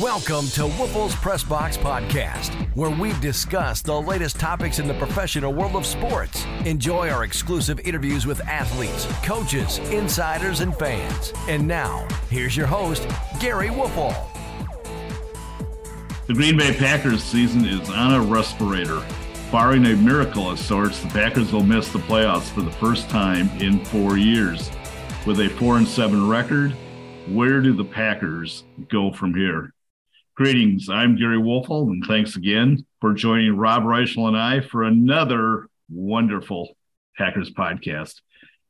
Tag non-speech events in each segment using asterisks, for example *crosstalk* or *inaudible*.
Welcome to Woelfel's Press Box Podcast, where we discuss the latest topics in the professional world of sports. Enjoy our exclusive interviews with athletes, coaches, insiders, and fans. And now, here's your host, Gary Woelfel. The Green Bay Packers season is on a respirator. Barring a miracle of sorts, the Packers will miss the playoffs for the first time in four years. With a 4 and 7 record, where do the Packers go from here? Greetings. I'm Gary Woelfel, and thanks again for joining Rob Reischel and I for another wonderful Packers podcast.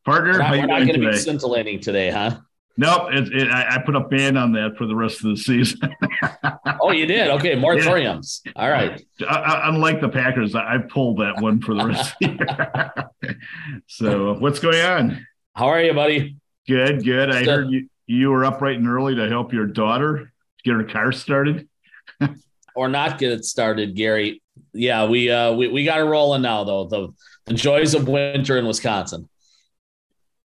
Partner, we're not, how you not going to be scintillating today, huh? Nope, it, it, I, I put a ban on that for the rest of the season. *laughs* Oh, you did. Okay, moratoriums. All right. I- I- Unlike the Packers, I, I pulled that one for the rest of the year. *laughs* so, what's going on? How are you, buddy? Good, good. I heard you, you were up bright and early to help your daughter get her car started. *laughs* Or not get it started, Gary. Yeah, we uh we, we got it rolling now though. The the joys of winter in Wisconsin.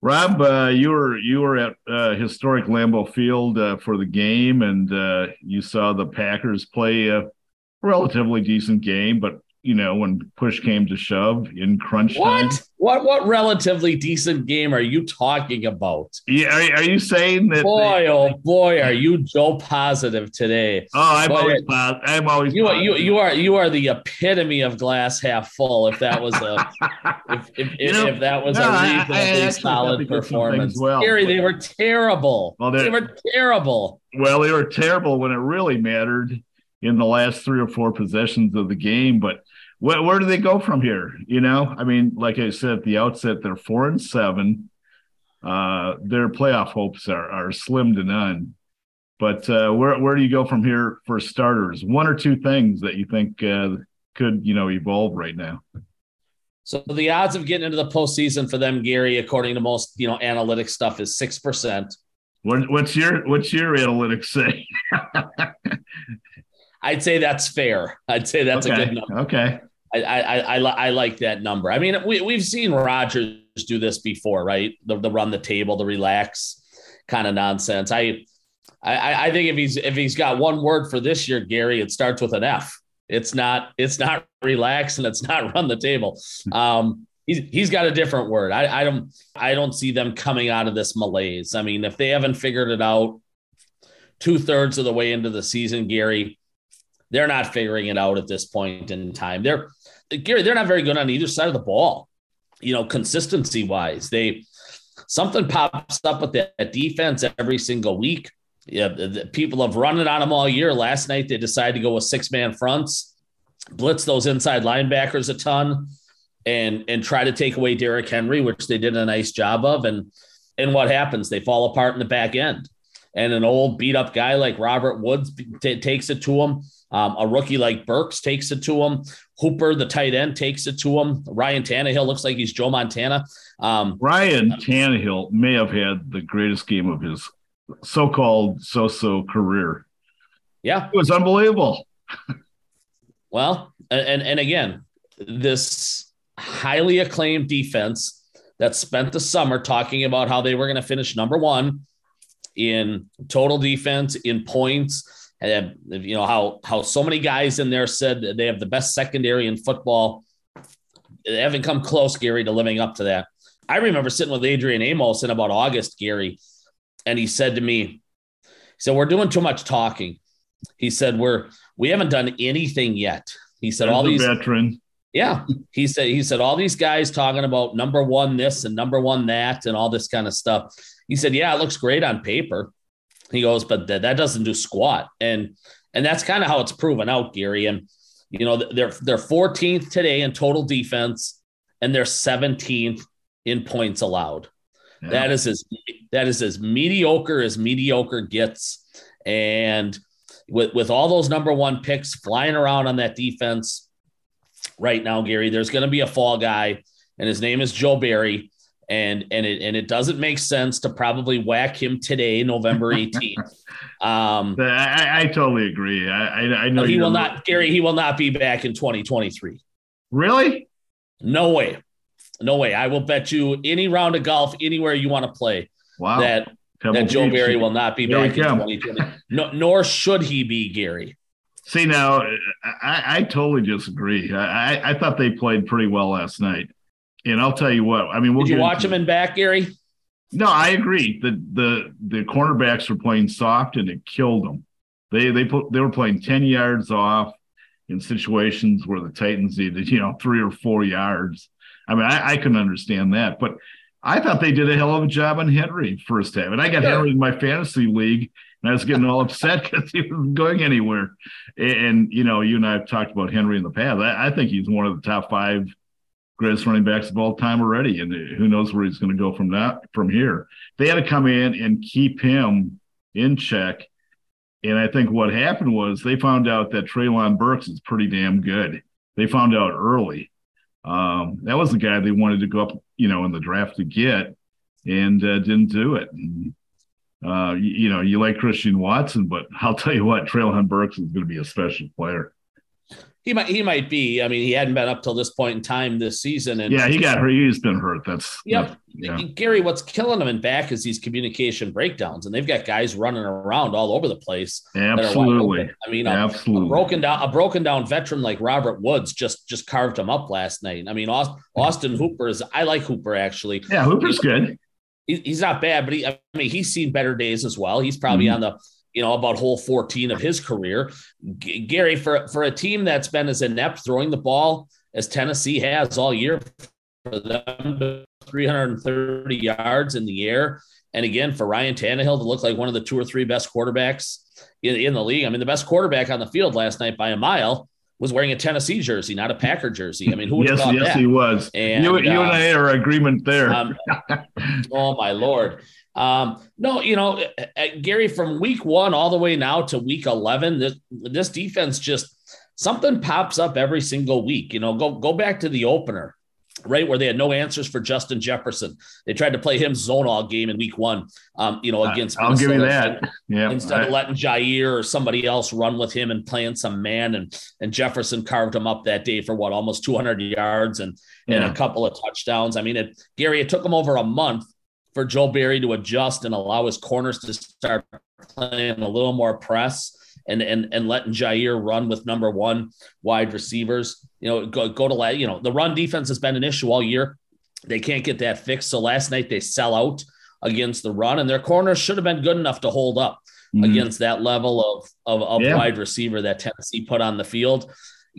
Rob, uh, you were you were at uh, historic Lambeau Field uh, for the game, and uh, you saw the Packers play a relatively decent game. But you know, when push came to shove in crunch time, What? What what relatively decent game are you talking about? yeah, are, are you saying that? Boy, oh boy, are you Joe positive today. oh, I'm always pos- I'm always You are you you are you are the epitome of glass half full. If that was a *laughs* if if, You know, if that was no, a reasonably solid performance, well. Gary, they were terrible. Well, they were terrible. Well, they were terrible when it really mattered in the last three or four possessions of the game. But where, where do they go from here? You know, I mean, like I said at the outset, they're four and seven. Uh, their playoff hopes are, are slim to none. But uh, where where do you go from here for starters? One or two things that you think uh, could you know evolve right now. So the odds of getting into the postseason for them, Gary, according to most you know analytic stuff, is six percent. What, what's your what's your analytics say? *laughs* I'd say that's fair. I'd say that's a good number. Okay. I, I, I, I like that number. I mean, we, we've seen Rodgers do this before, right? The, the run the table, the relax kind of nonsense. I, I, I think if he's if he's got one word for this year, Gary, it starts with an F. It's not it's not relax and it's not *laughs* run the table. Um, he's he's got a different word. I, I don't I don't see them coming out of this malaise. I mean, if they haven't figured it out two thirds of the way into the season, Gary, they're not figuring it out at this point in time. They're Gary, they're not very good on either side of the ball. You know, consistency wise, they something pops up with that defense every single week. Yeah, the, the people have run it on them all year. Last night they decided to go with six man fronts, blitz those inside linebackers a ton, and and try to take away Derrick Henry, which they did a nice job of. And and what happens? They fall apart in the back end. And an old beat up guy like Robert Woods t- takes it to him. Um, a rookie like Burks takes it to him. Hooper, the tight end, takes it to him. Ryan Tannehill looks like he's Joe Montana. Um, Ryan Tannehill may have had the greatest game of his so-called so-so career. yeah, It was unbelievable. *laughs* well, and and again, this highly acclaimed defense that spent the summer talking about how they were going to finish number one in total defense, in points, and you know how how so many guys in there said that they have the best secondary in football. They haven't come close, Gary, to living up to that. I remember sitting with Adrian Amos in about August, Gary, and he said to me, he said, We're doing too much talking. He said, We're we haven't done anything yet. He said, As All these veteran. yeah. He said he said all these guys talking about number one this and number one that and all this kind of stuff. He said, Yeah, it looks great on paper. He goes, but that, that doesn't do squat. And and that's kind of how it's proven out, Gary. And you know, they're they're 14th today in total defense, and they're 17th in points allowed. Yeah. That is as that is as mediocre as mediocre gets. And with with all those number one picks flying around on that defense right now, Gary, there's going to be a fall guy, and his name is Joe Barry. And and it and it doesn't make sense to probably whack him today, November *laughs* 18th. Um, I, I, totally agree. I, I, I know he will not, Gary. He will not be back in 2023. Really? No way, no way. I will bet you any round of golf anywhere you want to play Wow. that Pebble that Joe Beach. Barry will not be back in come. 2020. No, nor should he be, Gary. See now, I, I totally disagree. I, I thought they played pretty well last night, and I'll tell you what. I mean, we'll Did you watch him in back, Gary? No, I agree. The the the cornerbacks were playing soft, and it killed them. They they put they were playing ten yards off in situations where the Titans needed you know three or four yards. I mean, I, I can understand that, but I thought they did a hell of a job on Henry first half, and I got Sure. Henry in my fantasy league, and I was getting all upset *laughs* because he wasn't going anywhere. And, and, you know, you and I have talked about Henry in the past. I, I think he's one of the top five greatest running backs of all time already, and who knows where he's going to go from that from here. They had to come in and keep him in check. And I think what happened was they found out that Treylon Burks is pretty damn good. They found out early. Um, that was the guy they wanted to go up, you know, in the draft to get, and uh, didn't do it. And, uh, you, you know, you like Christian Watson, but *laughs* I'll tell you what, Treylon Burks is going to be a special player. He might he might be. I mean, he hadn't been up till this point in time this season. And Yeah, he got hurt. He's been hurt. That's Yep. Yeah. Gary, what's killing him in back is these communication breakdowns, and they've got guys running around all over the place. Absolutely. I mean, a, a broken down a broken down veteran like Robert Woods just just carved him up last night. I mean, Aus- Austin Hooper is. I like Hooper actually. Yeah, Hooper's good. He- he's not bad, but he, I mean, he's seen better days as well. He's probably Mhm. on the, you know, about hole 14 of his career. G- Gary, for, for a team that's been as inept throwing the ball as Tennessee has all year, for them to 330 yards in the air. And again, for Ryan Tannehill to look like one of the two or three best quarterbacks in, in the league. I mean, the best quarterback on the field last night by a mile was wearing a Tennessee jersey, not a Packer jersey. I mean, who would have Yes, thought yes, that? he was. And, you, you and uh, I are agreement there. Um, *laughs* oh my lord. Um, no, you know, uh, uh, Gary, from week one all the way now to week eleven, this this defense just something pops up every single week. You know, go go back to the opener, right where they had no answers for Justin Jefferson. They tried to play him zone all game in week one. Um, you know, against I'll give you Minnesota. that. Yeah. Instead I- of letting Jaire or somebody else run with him and playing some man, and and Jefferson carved him up that day for what almost 200 yards and and a couple of touchdowns. I mean, it Gary, it took him over a month for Joe Barry to adjust and allow his corners to start playing a little more press and and and letting Jaire run with number one wide receivers. You know, go go to you know the run defense has been an issue all year. They can't get that fixed. So last night they sell out against the run, and their corners should have been good enough to hold up Mhm. against that level of of, of Yeah. wide receiver that Tennessee put on the field.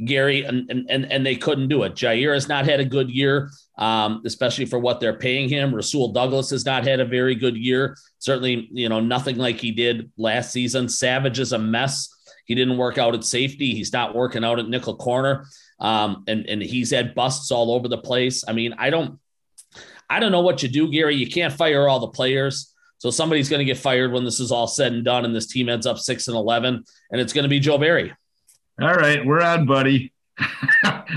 Gary and, and and they couldn't do it. Jaire has not had a good year, um, especially for what they're paying him. Rasul Douglas has not had a very good year. Certainly, you know, nothing like he did last season. Savage is a mess. He didn't work out at safety. He's not working out at nickel corner. Um, and and he's had busts all over the place. I mean, I don't I don't know what you do, Gary. You can't fire all the players. So somebody's going to get fired when this is all said and done, and this team ends up six and eleven, and it's going to be Joe Barry. All right, we're on, buddy. *laughs*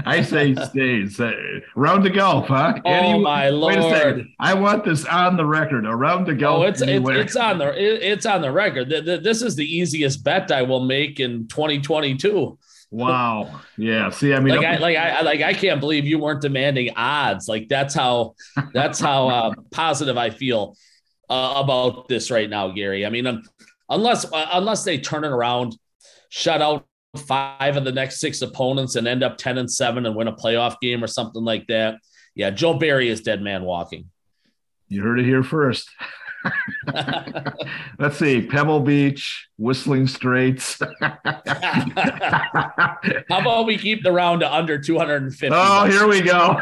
I say *laughs* stays. Uh, round to golf, huh? Oh Any- my Wait a lord! second. I want this on the record. A round to golf. Oh, it's, it's anywhere. it's on the it- it's on the record. Th- th- This is the easiest bet I will make in 2022. wow. Yeah. See, I mean, Like I like I like I can't believe you weren't demanding odds. Like that's how that's how uh, *laughs* positive I feel uh, about this right now, Gary. I mean, um, unless uh, unless they turn it around, shut out five of the next six opponents, and end up ten and seven and win a playoff game or something like that. Yeah, Joe Barry is dead man walking. you heard it here first. *laughs* *laughs* Let's see. Pebble Beach, Whistling Straits. *laughs* How about we keep the round to under 250? oh, here we go.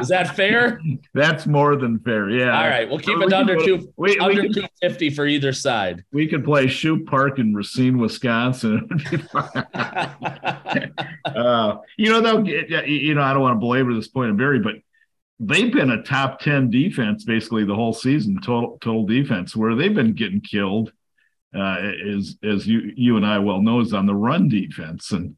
Is that fair? *laughs* That's more than fair. Yeah. All right, we'll keep We it can under two We, we, under 250 for either side. we could play Shoop Park in Racine, Wisconsin. uh, you know, though, you know, I don't want to belabor this point of Barry, but they've been a top 10 defense basically the whole season, total total defense, where they've been getting killed, uh, as as you you and I well know, is on the run defense and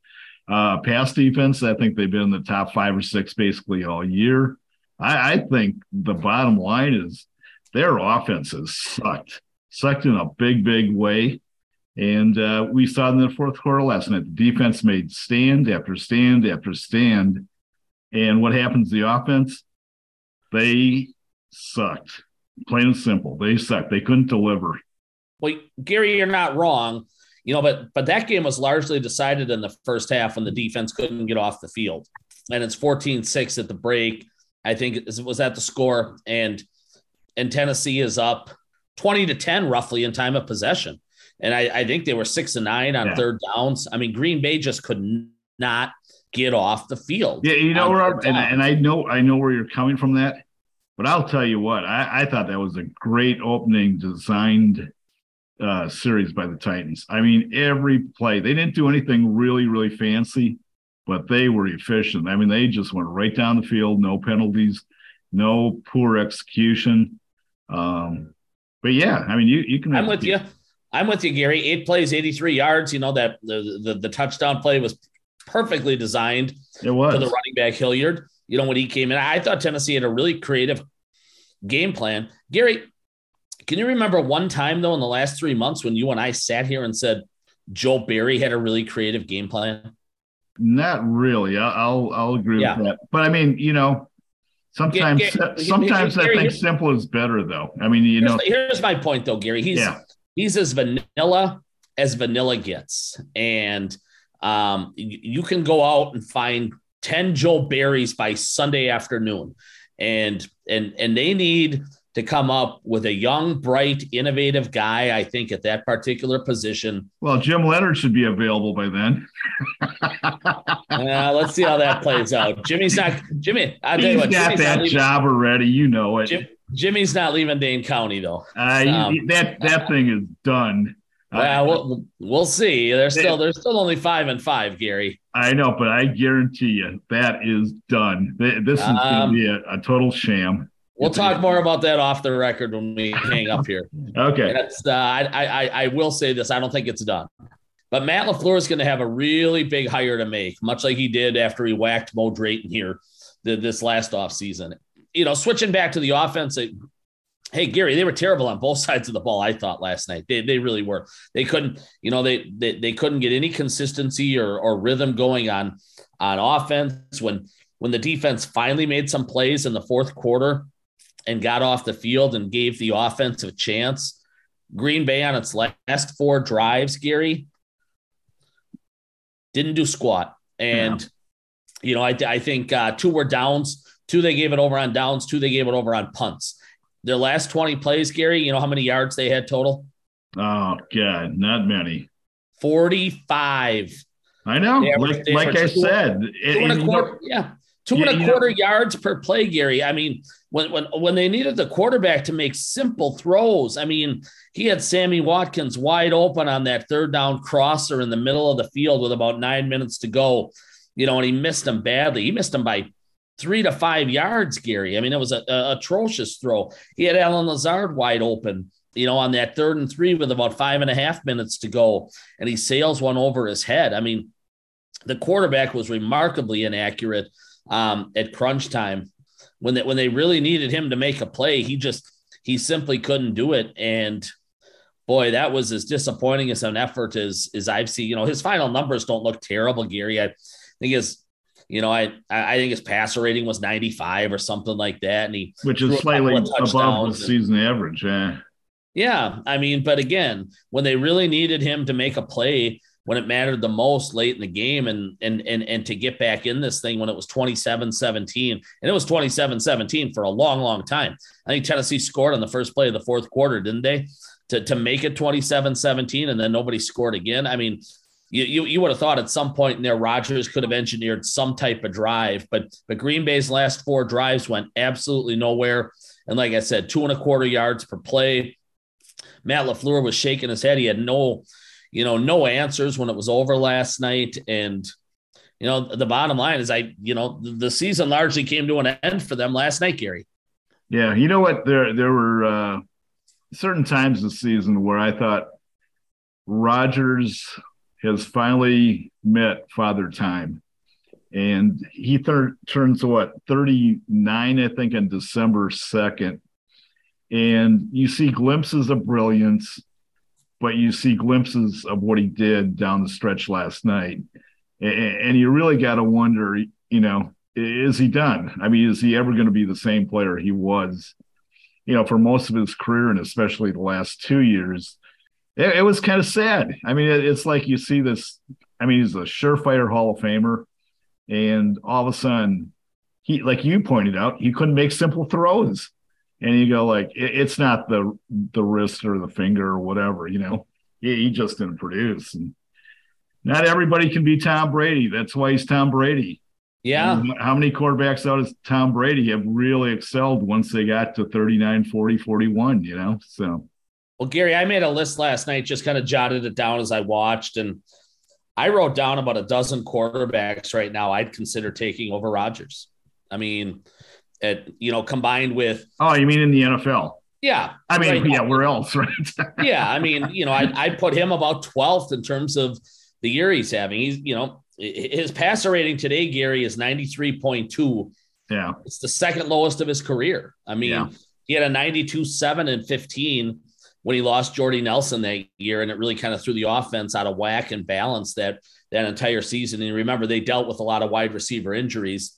uh, pass defense. I think they've been in the top five or six basically all year. I, I think the bottom line is their offense has sucked, sucked in a big, big way. And uh, we saw in the fourth quarter last night, the defense made stand after stand after stand. And what happens to the offense? They sucked. Plain and simple. They sucked. They couldn't deliver. Well, Gary, you're not wrong. You know, but but that game was largely decided in the first half when the defense couldn't get off the field. And it's 14-6 at the break. I think it was at the score. And and Tennessee is up 20 to 10 roughly in time of possession. And I, I think they were six and nine on yeah. third downs. I mean, Green Bay just could not get off the field. Yeah, you know where and, and I know I know where you're coming from that, but I'll tell you what, I, I thought that was a great opening designed uh, series by the Titans. I mean, every play they didn't do anything really, really fancy, but they were efficient. I mean, they just went right down the field, no penalties, no poor execution. Um, but yeah, I mean, you you can. I'm with you. I'm with you, Gary. Eight plays, 83 yards. You know that the, the the touchdown play was perfectly designed. It was for the running back Hilliard. You know when he came in, I thought Tennessee had a really creative game plan. Gary, can you remember one time though in the last three months when you and I sat here and said Joe Barry had a really creative game plan? Not really. I'll I'll agree yeah. with that. But I mean, you know, sometimes sometimes Gary, I think simple is better though. I mean, you here's know, here's my point though, Gary. He's yeah. he's as vanilla as vanilla gets, and um, you can go out and find ten Joe Barrys by Sunday afternoon, and and and they need to come up with a young, bright, innovative guy, I think, at that particular position. Well, Jim Leonhard should be available by then. uh, let's see how that plays out. Jimmy's not Jimmy. I you what, got Jimmy's that job already. You know it. Jim, Jimmy's not leaving Dane County though. Uh, um, that that thing is done. Well, we'll, we'll see. They're still they're still only five and five, Gary. I know, but I guarantee you that is done. This is um, going to be a, a total sham. We'll talk more about that off the record when we hang up here. *laughs* okay. Uh, I, I, I will say this. I don't think it's done. But Matt LaFleur is going to have a really big hire to make, much like he did after he whacked Mo Drayton here the, this last offseason. You know, switching back to the offense, hey, Gary, they were terrible on both *laughs* sides of the ball, I thought last night. They, they really were. They couldn't, you know, they, they, they couldn't get any consistency or, or rhythm going on, on offense. When, when the defense finally made some plays in the fourth quarter, and got off the field and gave the offense a chance. Green Bay on its last four drives, Gary, didn't do squat. And, yeah. you know, I, I think uh, two were downs, two they gave it over on downs, two they gave it over on punts. Their last 20 plays, Gary, you know how many yards they had total? Oh, God, not many. 45. I know. like, like I said, two and a quarter, yeah. Two yeah, and a quarter know, yards per play, Gary. I mean, when when when they needed the quarterback to make simple throws, I mean, he had Sammy Watkins wide open on that third down crosser in the middle of the field with about nine minutes to go. You know, and he missed him badly. He missed him by three to five yards, Gary. I mean, it was a, atrocious throw. He had Allen Lazard wide open you know, on that third and three with about five and a half minutes to go, and he sails one over his head. I mean, the quarterback was remarkably inaccurate um, at crunch time when they, when they really needed him to make a play. He just he simply couldn't do it, and boy, that was as disappointing as an effort as as I've seen. You know, his final numbers don't look terrible, Gary. I think his you know, I I think his passer rating was 95 or something like that, and he which is slightly above the season average. Yeah. Yeah, I mean, but again, when they really needed him to make a play, when it mattered the most late in the game and and and and to get back in this thing when it was 27-17 and it was 27-17 for a long long time. I think Tennessee scored on the first play of the fourth quarter, didn't they? To to make it 27-17 and then nobody scored again. I mean, you, you, you would have thought at some point in there Rodgers could have engineered some type of drive, but but Green Bay's last four drives went absolutely nowhere. And like I said, two and a quarter yards per play. Matt LaFleur was shaking his head. He had no you know, no answers when it was over last night. And, you know, the bottom line is I, you know, the season largely came to an end for them last night, Gary. Yeah. You know what? There, there were uh, certain times this season where I thought Rodgers has finally met father time. And he thir- turns what 39, I think, on December 2nd. And you see glimpses of brilliance but you see glimpses of what he did down the stretch last night. And, you really got to wonder, you know, is he done? I mean, is he ever going to be the same player he was you know, for most of his career and especially the last two years, it, it was kind of sad. I mean, it, it's like you see this. I mean, he's a surefire Hall of Famer, and all of a sudden, he, like you pointed out, he couldn't make simple throws, and you go like, it, it's not the the wrist or the finger or whatever, you know. He, he just didn't produce, and not everybody can be Tom Brady. That's why he's Tom Brady. Yeah. How many quarterbacks out of Tom Brady have really excelled once they got to 39, 40, 41, you know? So, well, Gary, I made a list last night, just kind of jotted it down as I watched. And I wrote down about a dozen quarterbacks right now I'd consider taking over Rodgers. I mean, it, you know, combined with. Oh, you mean in the NFL? Yeah. I mean, right yeah, now. where else, *laughs* right? yeah. I mean, you know, I, I put him about 12th in terms of the year he's having. He's, you know, his passer rating today, Gary, is 93.2. Yeah. It's the second lowest of his career. I mean, yeah. he had a 92 7 and 15 when he lost Jordy Nelson that year, and it really kind of threw the offense out of whack and balance that that entire season. And remember, they dealt with a lot of wide receiver injuries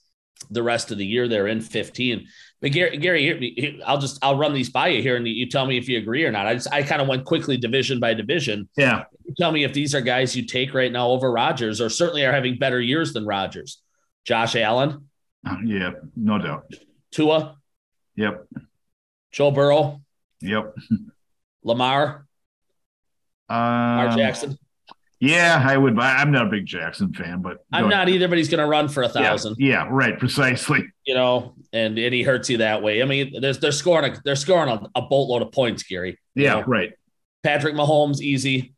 the rest of the year. They're in 15. But Gary, Gary, I'll just I'll run these by you here, and you tell me if you agree or not. I just I kind of went quickly division by division. Yeah. You tell me if these are guys you take right now over Rodgers, or certainly are having better years than Rodgers. Josh Allen. Uh, yeah, no doubt. Tua. Yep. Joe Burrow. Yep. *laughs* Lamar. Uh, Lamar Jackson. Yeah, I would. buy. I'm not a big Jackson fan, but I'm not either. But he's going to run for a thousand. Yeah, yeah, right, precisely. You know, and and he hurts you that way. I mean, they're they're scoring a they're scoring a, a boatload of points, Gary. Yeah, know? right. Patrick Mahomes, easy.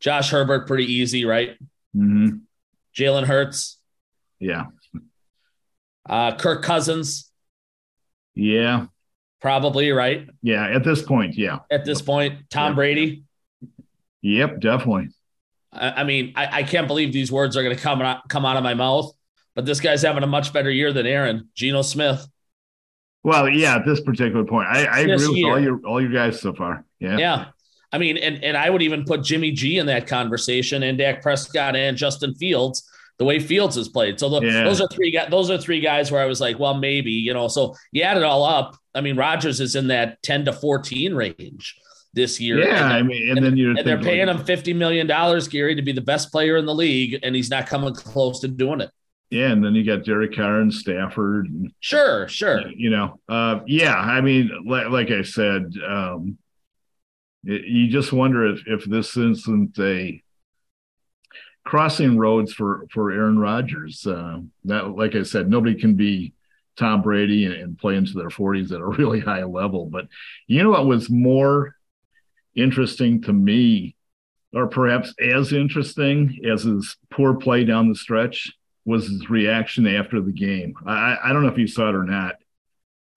Josh Herbert, pretty easy, right? Mm-hmm. Jalen Hurts. Yeah. Uh, Kirk Cousins. Yeah. Probably right. Yeah, at this point, yeah. At this point, Tom yeah. Brady. Yep, definitely. I, I mean, I, I, can't believe these words are going to come out, come out of my mouth, but this guy's having a much better year than Aaron, Geno Smith. Well, yeah, at this particular point, I, I agree with year. all your all your guys so far. Yeah, yeah. I mean, and and I would even put Jimmy G in that conversation, and Dak Prescott and Justin Fields, the way Fields has played. So the, yeah. those are three guys. Those are three guys where I was like, well, maybe you know. So you add it all up. I mean, Rodgers is in that ten to fourteen range this year. Yeah, and, I mean, and, and then you're and they're paying him fifty million dollars, Gary, to be the best player in the league, and he's not coming close to doing it. Yeah, and then you got Derek Carr and Stafford. And, sure, sure. You know, uh, yeah. I mean, like, like I said, um, it, you just wonder if if this isn't a crossing roads for for Aaron Rodgers. Uh, that, like I said, nobody can be Tom Brady and, and play into their 40s at a *laughs* really high level. But you know what was more interesting to me, or perhaps as interesting as his poor play down the stretch, was his reaction after the game. I, I don't know if you saw it or not,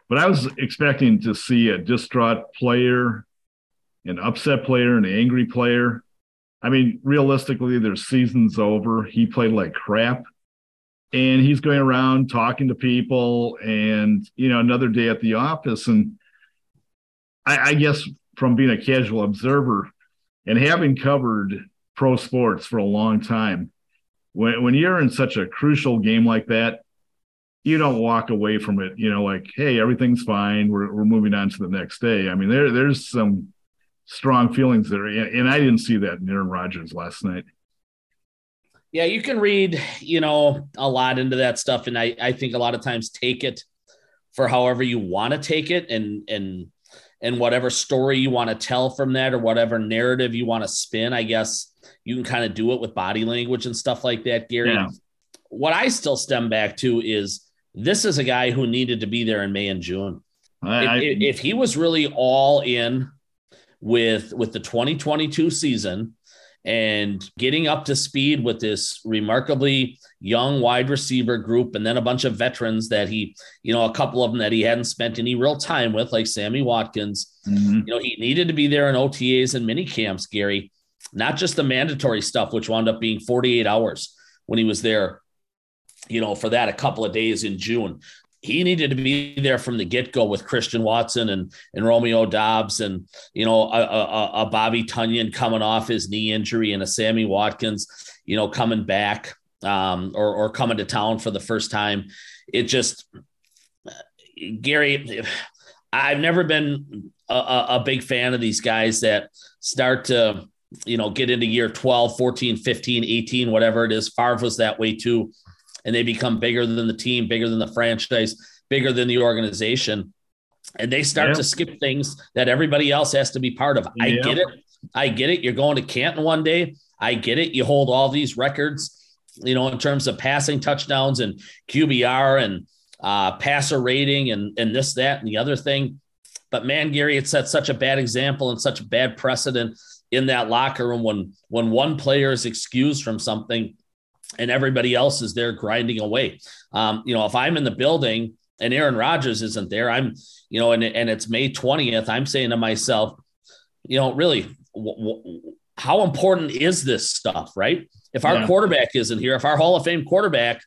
but I was expecting to see a distraught player, an upset player, an angry player. I mean, realistically, their season's over. He played like crap. And he's going around talking to people and, you know, another day at the office. And I, I guess from being a casual observer and having covered pro sports for a long time, when, when you're in such a crucial game like that, you don't walk away from it, you know, like, hey, everything's fine. We're, we're moving on to the next day. I mean, there there's some strong feelings there. And I didn't see that in Aaron Rodgers last night. Yeah, you can read, you know, a lot into that stuff. And I, I think a lot of times take it for however you want to take it and and and whatever story you want to tell from that or whatever narrative you want to spin, I guess you can kind of do it with body language and stuff like that, Gary. Yeah. What I still stem back to is this is a guy who needed to be there in May and June. I, if, if, he was really all in with with the 2022 season and getting up to speed with this remarkably young wide receiver group and then a bunch of veterans that he you know a couple of them that he hadn't spent any real time with like sammy watkins. Mm-hmm. you know he needed to be there in otas and mini camps gary. Not just the mandatory stuff which wound up being 48 hours when he was there you know for that a couple of days in june he needed to be there from the get go with Christian Watson and and Romeo Doubs and you know a, a, a, Bobby Tonyan coming off his knee injury and a Sammy Watkins, you know, coming back um, or or coming to town for the first time. It just Gary. I've never been a, a, big fan of these guys that start to, you know, get into year 12, 14, 15, 18, whatever it is. Favre was that way too. And they become bigger than the team, bigger than the franchise, bigger than the organization. And they start yeah. to skip things that everybody else has to be part of. I get it. I get it. You're going to Canton one day. I get it. You hold all these records, you know, in terms of passing touchdowns and QBR and uh, passer rating and, and this, that, and the other thing. But man, Gary, it set such a bad example and such a bad precedent in that locker room when when one player is excused from something and everybody else is there grinding away. Um, you know, if I'm in the building and Aaron Rodgers isn't there, I'm, you know, and, and it's May 20th, I'm saying to myself, you know, really, w- w- how important is this stuff, right? If our yeah. quarterback isn't here, if our Hall of Fame quarterback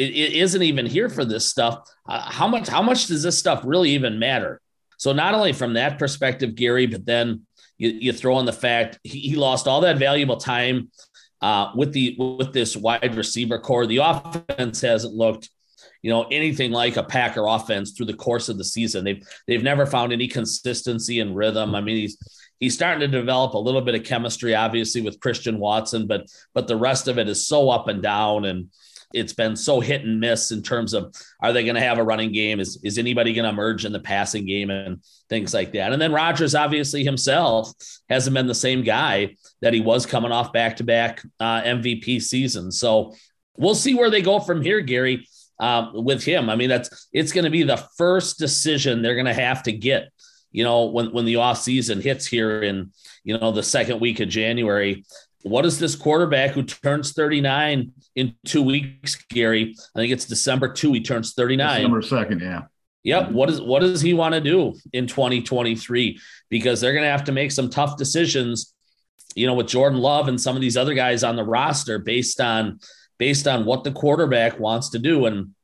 it, it isn't even here for this stuff, uh, how much how much does this stuff really even matter? So not only from that perspective, Gary, but then you, you throw in the fact he, he lost all that valuable time uh, with the with this wide receiver corps. The offense hasn't looked, you know, anything like a Packer offense through the course of the season. They've they've never found any consistency and rhythm. I mean, he's he's starting to develop a little bit of chemistry, obviously, with Christian Watson, but but the rest of it is so up and down and it's been so hit and miss in terms of are they going to have a running game? Is is anybody going to emerge in the passing game and things like that? And then Rodgers obviously himself hasn't been the same guy that he was coming off back to back MVP seasons. So we'll see where they go from here, Gary. Um, with him, I mean that's it's going to be the first decision they're going to have to get. You know, when when the off season hits here in you know the second week of January, what is this quarterback who turns 39 in two weeks, Gary? I think it's December 2, he turns 39. December 2nd, yeah. Yep. What is what does he want to do in 2023? Because they're going to have to make some tough decisions, you know, with Jordan Love and some of these other guys on the roster based on based on what the quarterback wants to do. And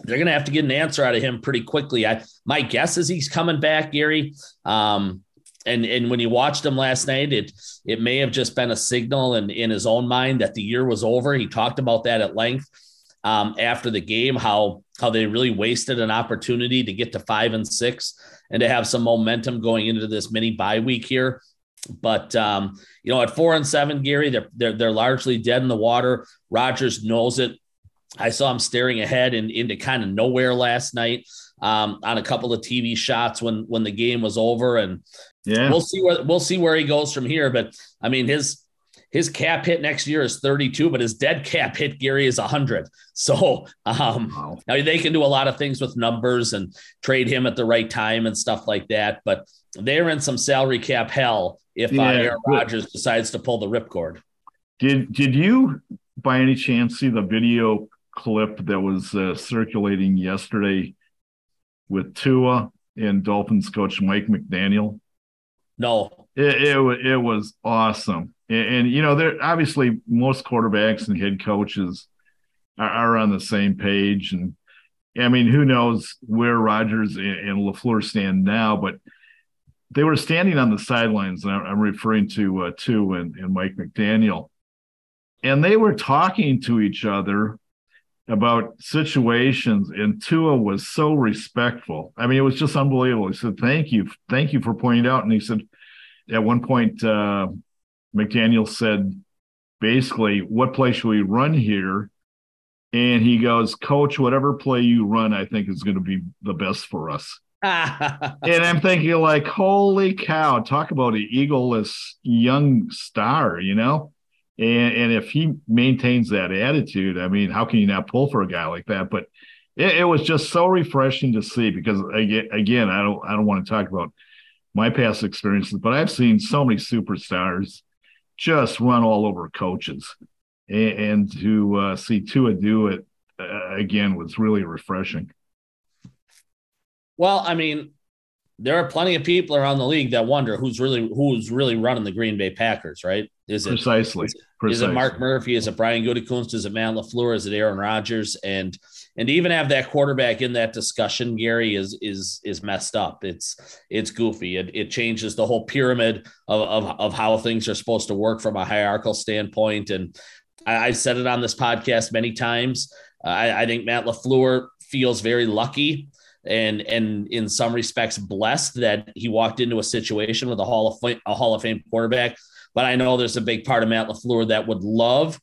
they're going to have to get an answer out of him pretty quickly. I my guess is he's coming back, Gary. Um, and and when you watched him last night, it it may have just been a signal in, in his own mind that the year was over. He talked about that at length um, after the game, how how they really wasted an opportunity to get to five and six and to have some momentum going into this mini bye week here. But um, you know, at four and seven, Gary, they're they're they're largely dead in the water. Rodgers knows it. I saw him staring ahead and into kind of nowhere last night um, on a couple of TV shots when when the game was over, and yeah, we'll see where we'll see where he goes from here. But I mean, his his cap hit next year is 32, but his dead cap hit Gary is 100. So um, wow. now they can do a lot of things with numbers and trade him at the right time and stuff like that. But they're in some salary cap hell if uh, yeah, uh, Aaron Rodgers decides to pull the ripcord. Did Did you by any chance see the video clip that was uh, circulating yesterday with Tua and Dolphins coach Mike McDaniel? No, it it, it was awesome, and, and, you know, there obviously most quarterbacks and head coaches are, are, on the same page, and I mean, who knows where Rodgers and, and Lafleur stand now, but they were standing on the sidelines, and I'm referring to uh, Tua and, and Mike McDaniel, and they were talking to each other about situations and Tua was so respectful. I mean, it was just unbelievable. He said, Thank you. Thank you for pointing out. And he said, at one point, uh, McDaniel said, basically, what play should we run here? And he goes, Coach, whatever play you run, I think is going to be the best for us. *laughs* and I'm thinking, like, holy cow, talk about an egoless young star, you know? And, and if he maintains that attitude, I mean, how can you not pull for a guy like that? But it, it was just so refreshing to see because again, I don't I don't want to talk about my past experiences, but I've seen so many superstars just run all over coaches, and, and to uh, see Tua do it uh, again was really refreshing. Well, I mean, there are plenty of people around the league that wonder who's really who's really running the Green Bay Packers, right? Is it precisely? Is it, precisely. Is it Mark Murphy? Is it Brian Gutekunst? Is it Matt Lafleur? Is it Aaron Rodgers? And and even have that quarterback in that discussion, Gary is is is messed up. It's it's goofy. It, it changes the whole pyramid of, of of how things are supposed to work from a hierarchical standpoint. And I, have said it on this podcast many times. I, I think Matt Lafleur feels very lucky and and in some respects blessed that he walked into a situation with a Hall of Fame, a Hall of Fame quarterback. But I know there's a big part of Matt LaFleur that would love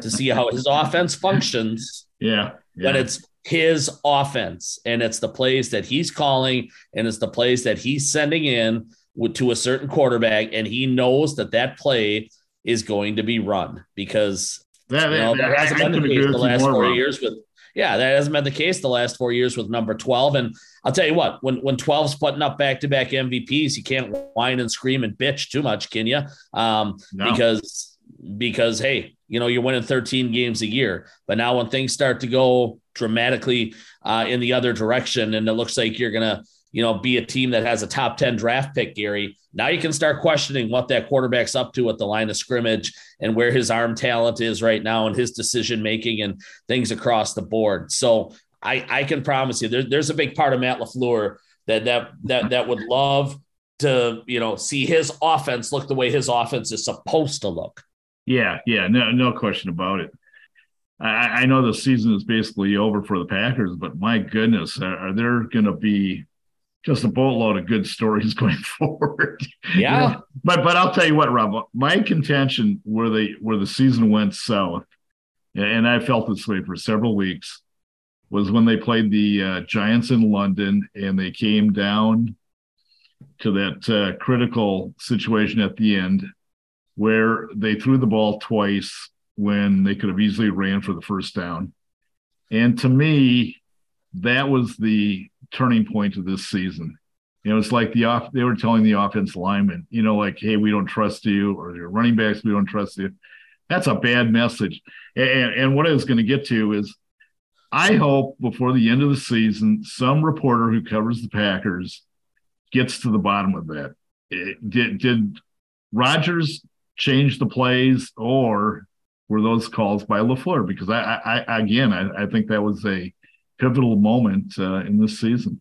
to see how his *laughs* offense functions. Yeah, yeah. When it's his offense and it's the plays that he's calling and it's the plays that he's sending in to a certain quarterback and he knows that that play is going to be run because that, you know, that, that hasn't been the case the last four years with yeah, that hasn't been the case the last four years with number 12. And I'll tell you what, when when 12's putting up back-to-back MVPs, you can't whine and scream and bitch too much, can you? Um, no. because because hey, you know, you're winning 13 games a year. But now when things start to go dramatically uh, in the other direction, and it looks like you're gonna you know, be a team that has a top 10 draft pick, Gary. Now you can start questioning what that quarterback's up to at the line of scrimmage and where his arm talent is right now and his decision making and things across the board. So I, I can promise you there, there's a big part of Matt LaFleur that that that that would love to, you know, see his offense look the way his offense is supposed to look. Yeah, yeah, no, no question about it. I, I know the season is basically over for the Packers, but my goodness, are, are there going to be just a boatload of good stories *laughs* going forward. *laughs* Yeah. You know? But but I'll tell you what, Rob, my contention where the where the season went south, and I felt this way for several weeks, was when they played the uh, Giants in London and they came down to that uh, critical situation at the end where they threw the ball twice when they could have easily ran for the first down. And to me, that was the turning point of this season. You know, it's like the off they were telling the offense lineman, you know, like, hey, we don't trust you, or your running backs, we don't trust you. That's a bad message. And, and what I was going to get to is I hope before the end of the season, some reporter who covers the Packers gets to the bottom of that. It, did did Rodgers change the plays, or were those calls by Lafleur? Because I, I, again, I, I think that was a pivotal moment uh, in this season.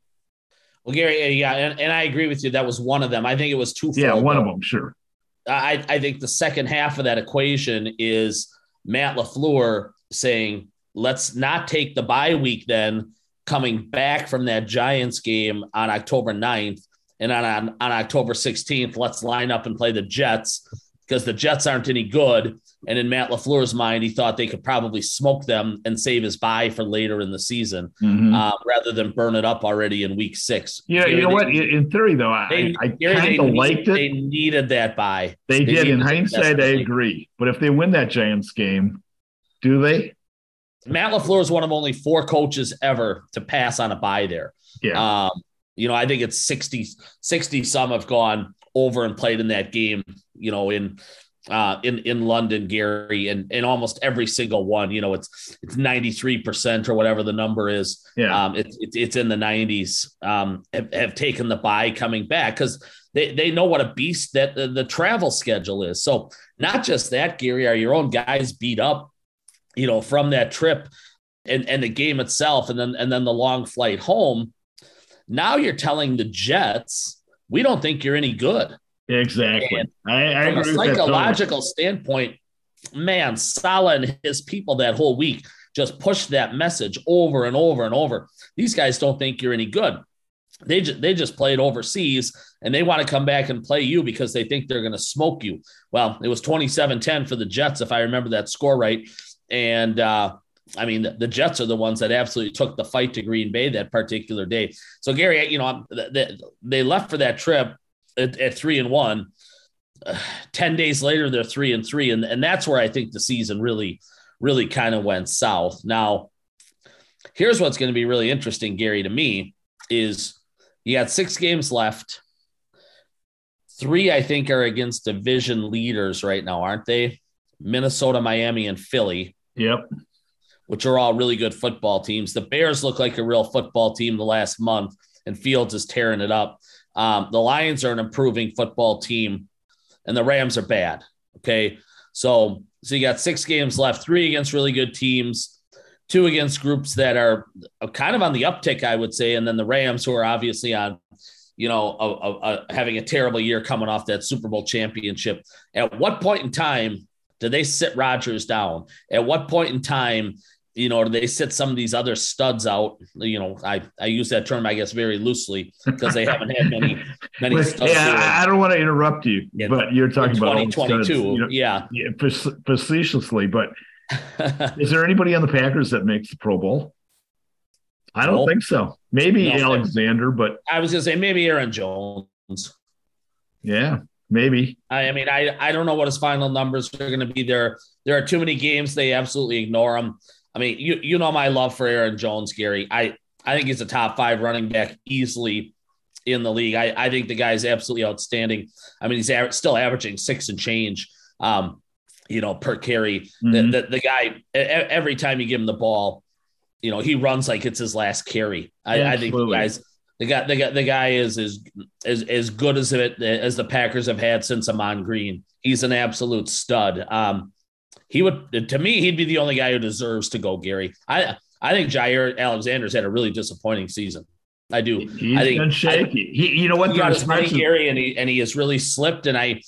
Well, Gary, yeah, and, and I agree with you. That was one of them. I think it was two. Yeah, one though. of them, sure. I, I think the second half of that equation is Matt LaFleur saying, let's not take the bye week then coming back from that Giants game on October 9th and on, on, on October 16th, let's line up and play the Jets because the Jets aren't any good. And in Matt LaFleur's mind, he thought they could probably smoke them and save his bye for later in the season mm-hmm. uh, rather than burn it up already in week six. Yeah, you know they, what? In theory, though, I, I kind of liked it. They needed that bye. They, they did. In hindsight, I agree. But if they win that Giants game, do they? Matt LaFleur is one of only four coaches ever to pass on a bye there. Yeah. Um, you know, I think it's 60, 60 some have gone over and played in that game, you know, in uh, in in London, Gary, and and almost every single one. You know, it's it's ninety three percent or whatever the number is. Yeah, um, it's it, it's in the nineties. Um, have, have taken the bye coming back because they they know what a beast that the, the travel schedule is. So not just that, Gary, are your own guys beat up, you know, from that trip and and the game itself, and then and then the long flight home. Now you're telling the Jets, we don't think you're any good. Exactly. I, I from a psychological standpoint, man, Salah and his people that whole week just pushed that message over and over and over. These guys don't think you're any good. They just they just played overseas and they want to come back and play you because they think they're going to smoke you. Well, it was 27-10 for the Jets if I remember that score right. And uh I mean, the, the, Jets are the ones that absolutely took the fight to Green Bay that particular day. So, Gary, you know, they, they left for that trip at, at three and one. Uh, 10 days later, they're three and three. And, and that's where I think the season really, really kind of went south. Now, here's what's going to be really interesting, Gary, to me is you got six games left. Three, I think, are against division leaders right now, aren't they? Minnesota, Miami, and Philly. Yep. Which are all really good football teams. The Bears look like a real football team the last month, and Fields is tearing it up. Um, the Lions are an improving football team, and the Rams are bad. Okay, so so you got six games left, three against really good teams, two against groups that are kind of on the uptick, I would say, and then the Rams who are obviously on, you know, a, a, a, having a terrible year coming off that Super Bowl championship. At what point in time do they sit Rodgers down? At what point in time you know, they sit some of these other studs out. You know, I, I use that term, I guess, very loosely because they haven't had many *laughs* many But, studs. yeah. I I don't want to interrupt you, but you're talking about all the 2022. you know, yeah. yeah, facetiously. But *laughs* is there anybody on the Packers that makes the Pro Bowl? I don't Nope. think so. Maybe No. Alexander, but I was gonna say maybe Aaron Jones. yeah, maybe. I, I mean, I I don't know what his final numbers are going to be. There there are too many games they absolutely ignore him. I mean, you you know my love for Aaron Jones, Gary. I I think he's a top five running back easily in the league. I I think the guy's absolutely outstanding. I mean, he's aver- still averaging six and change. Um, you know, per carry. Mhm. The, the the guy every time you give him the ball, you know, he runs like it's his last carry. I, I think the guys. The guy, the guy, the guy is as as as good as it as the Packers have had since Ahman Green. He's an absolute stud. Um, he would to me, he'd be the only guy who deserves to go. Gary, I I think Jaire Alexander's had a really disappointing season. I do. He's I think- been shaky. he, you know what? He got There's his money, Gary, and he and he has really slipped. And I,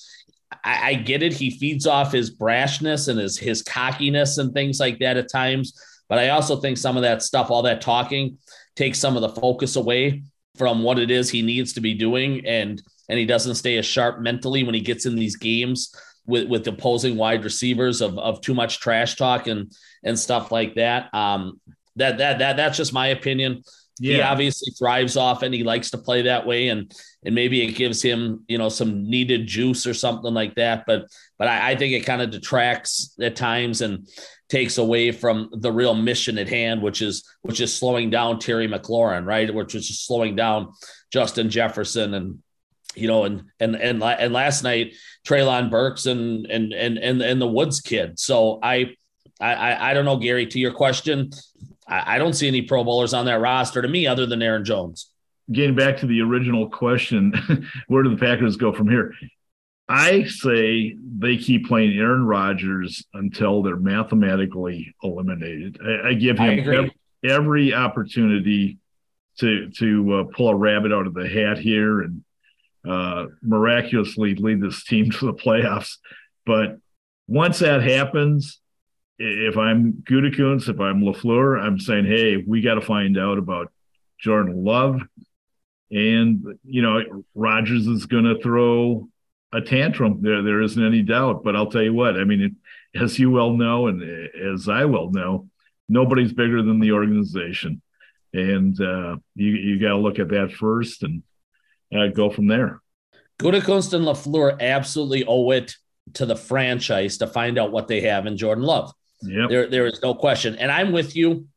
I, I get it. He feeds off his brashness and his his cockiness and things like that at times. But I also think some of that stuff, all that talking, takes some of the focus away from what it is he needs to be doing, and and he doesn't stay as sharp mentally when he gets in these games with with opposing wide receivers of of too much trash talk and and stuff like that. Um, that that that that's just my opinion. He Yeah, obviously thrives off and he likes to play that way and and maybe it gives him you know some needed juice or something like that. But but i, I think it kind of detracts at times and takes away from the real mission at hand which is which is slowing down terry mclaurin right? Which is just slowing down justin jefferson and you know and and and, and last night Treylon burks and and and and, and the woods kid so I, I i i don't know gary to your question I, I don't see any Pro Bowlers on that roster to me other than Aaron Jones. getting back to the original question, *laughs* where do the Packers go from here? I say they keep playing Aaron Rodgers until they're mathematically eliminated. I, I give him agree. ev- every opportunity to to uh, pull a rabbit out of the hat here and uh, miraculously lead this team to the playoffs. But once that happens, if I'm Gutekunst, if I'm Lafleur, I'm saying, hey, we got to find out about Jordan Love, and you know Rodgers is going to throw a tantrum. There, there isn't any doubt. But I'll tell you what. I mean, it, as you well know, and as I well know, nobody's bigger than the organization, and uh, you you got to look at that first and uh, go from there. Gutekunst and Lafleur absolutely owe it to the franchise to find out what they have in Jordan Love. Yep. There, there is no question. And I'm with you.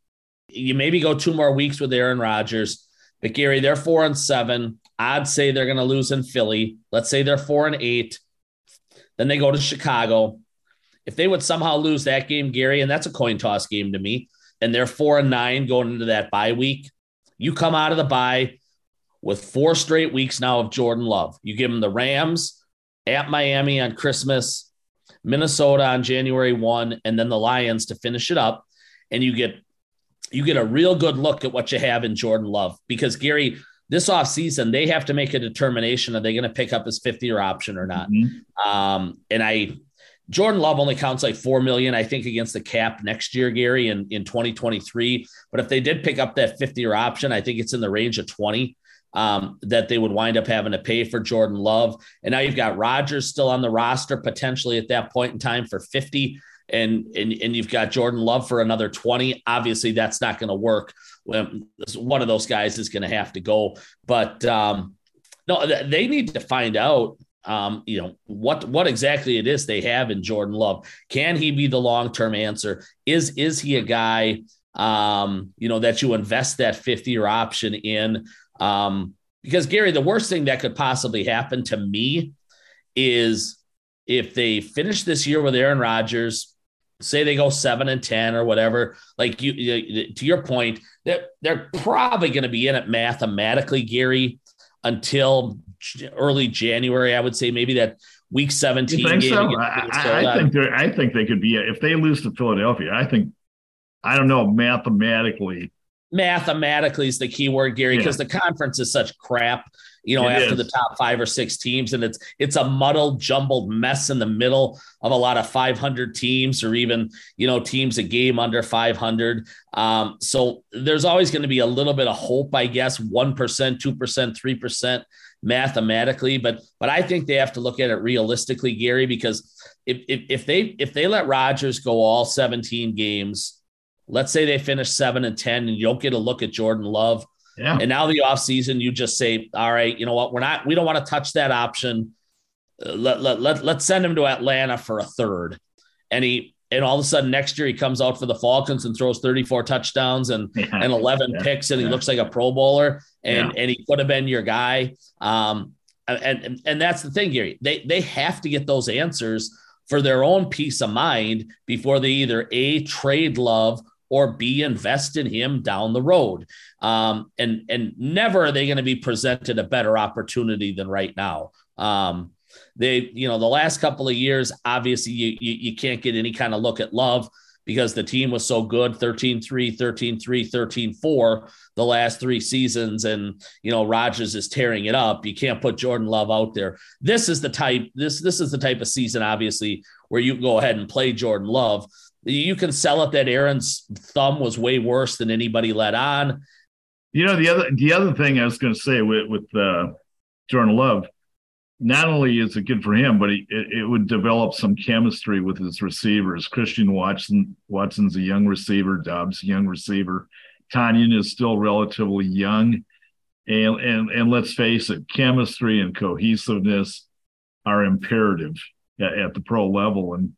You maybe go two more weeks with Aaron Rodgers, but Gary, they're four and seven. I'd say they're going to lose in Philly. Let's say they're four and eight. Then they go to Chicago. If they would somehow lose that game, Gary, and that's a coin toss game to me, and they're four and nine going into that bye week, you come out of the bye with four straight weeks now of Jordan Love. You give them the Rams at Miami on Christmas, Minnesota on January 1, and then the Lions to finish it up. And you get you get a real good look at what you have in Jordan Love. Because Gary, this offseason, they have to make a determination are they going to pick up his fifth year option or not? Mhm. Um, and I Jordan Love only counts like four million, I think, against the cap next year, Gary, in, in 2023. But if they did pick up that fifth year option, I think it's in the range of 20 um, that they would wind up having to pay for Jordan Love. And now you've got Rodgers still on the roster, potentially at that point in time for 50. And, and, and you've got Jordan Love for another 20. Obviously, that's not going to work. One of those guys is going to have to go. But um, no, they need to find out um, you know what what exactly it is they have in Jordan Love. Can he be the long term answer? Is is he a guy um, you know that you invest that fifth year option in? Um, because Gary, the worst thing that could possibly happen to me is if they finish this year with Aaron Rodgers, say they go seven and ten or whatever. Like you, you to your point, they're they're probably going to be in it mathematically, Gary, until early January. I would say maybe that week seventeen You think game. so? I, I, Minnesota. I think I think they could be if they lose to Philadelphia. I think I don't know mathematically. Mathematically is the key word, Gary, Yeah. because the conference is such crap. you know, It after is. the top five or six teams, and it's it's a muddled, jumbled mess in the middle of a lot of 500 teams, or even you know teams a game under 500. Um, so there's always going to be a little bit of hope, I guess, one percent, two percent, three percent mathematically, but but I think they have to look at it realistically, Gary, because if if, if they if they let Rodgers go all 17 games, let's say they finish seven and 10, and you don't get a look at Jordan Love. Yeah. And now the offseason, you just say, all right, you know what? We're not, we don't want to touch that option. Uh, let, let, let, let's send him to Atlanta for a third. And he, and all of a sudden next year he comes out for the Falcons and throws 34 touchdowns and, Yeah. and 11 Yeah. picks and he looks like a pro bowler and, and he could have been your guy. Um, and, and, and that's the thing, Gary, they, they have to get those answers for their own peace of mind before they either a trade love or B invest in him down the road. Um, and and never are they going to be presented a better opportunity than right now. Um, they, you know, the last couple of years, obviously you, you, you can't get any kind of look at love because the team was so good 13 3, 13 3, 13 4 the last three seasons. And, you know, Rodgers is tearing it up. You can't put Jordan Love out there. This is the type, this, this is the type of season, obviously, where you go ahead and play Jordan Love. You can sell it that Aaron's thumb was way worse than anybody let on. You know the other the other thing I was going to say with with uh, Jordan Love, not only is it good for him, but he, it, it would develop some chemistry with his receivers. Christian Watson Watson's a young receiver. Doubs a young receiver. Tonyan is still relatively young, and and and let's face it, chemistry and cohesiveness are imperative at, at the pro level, and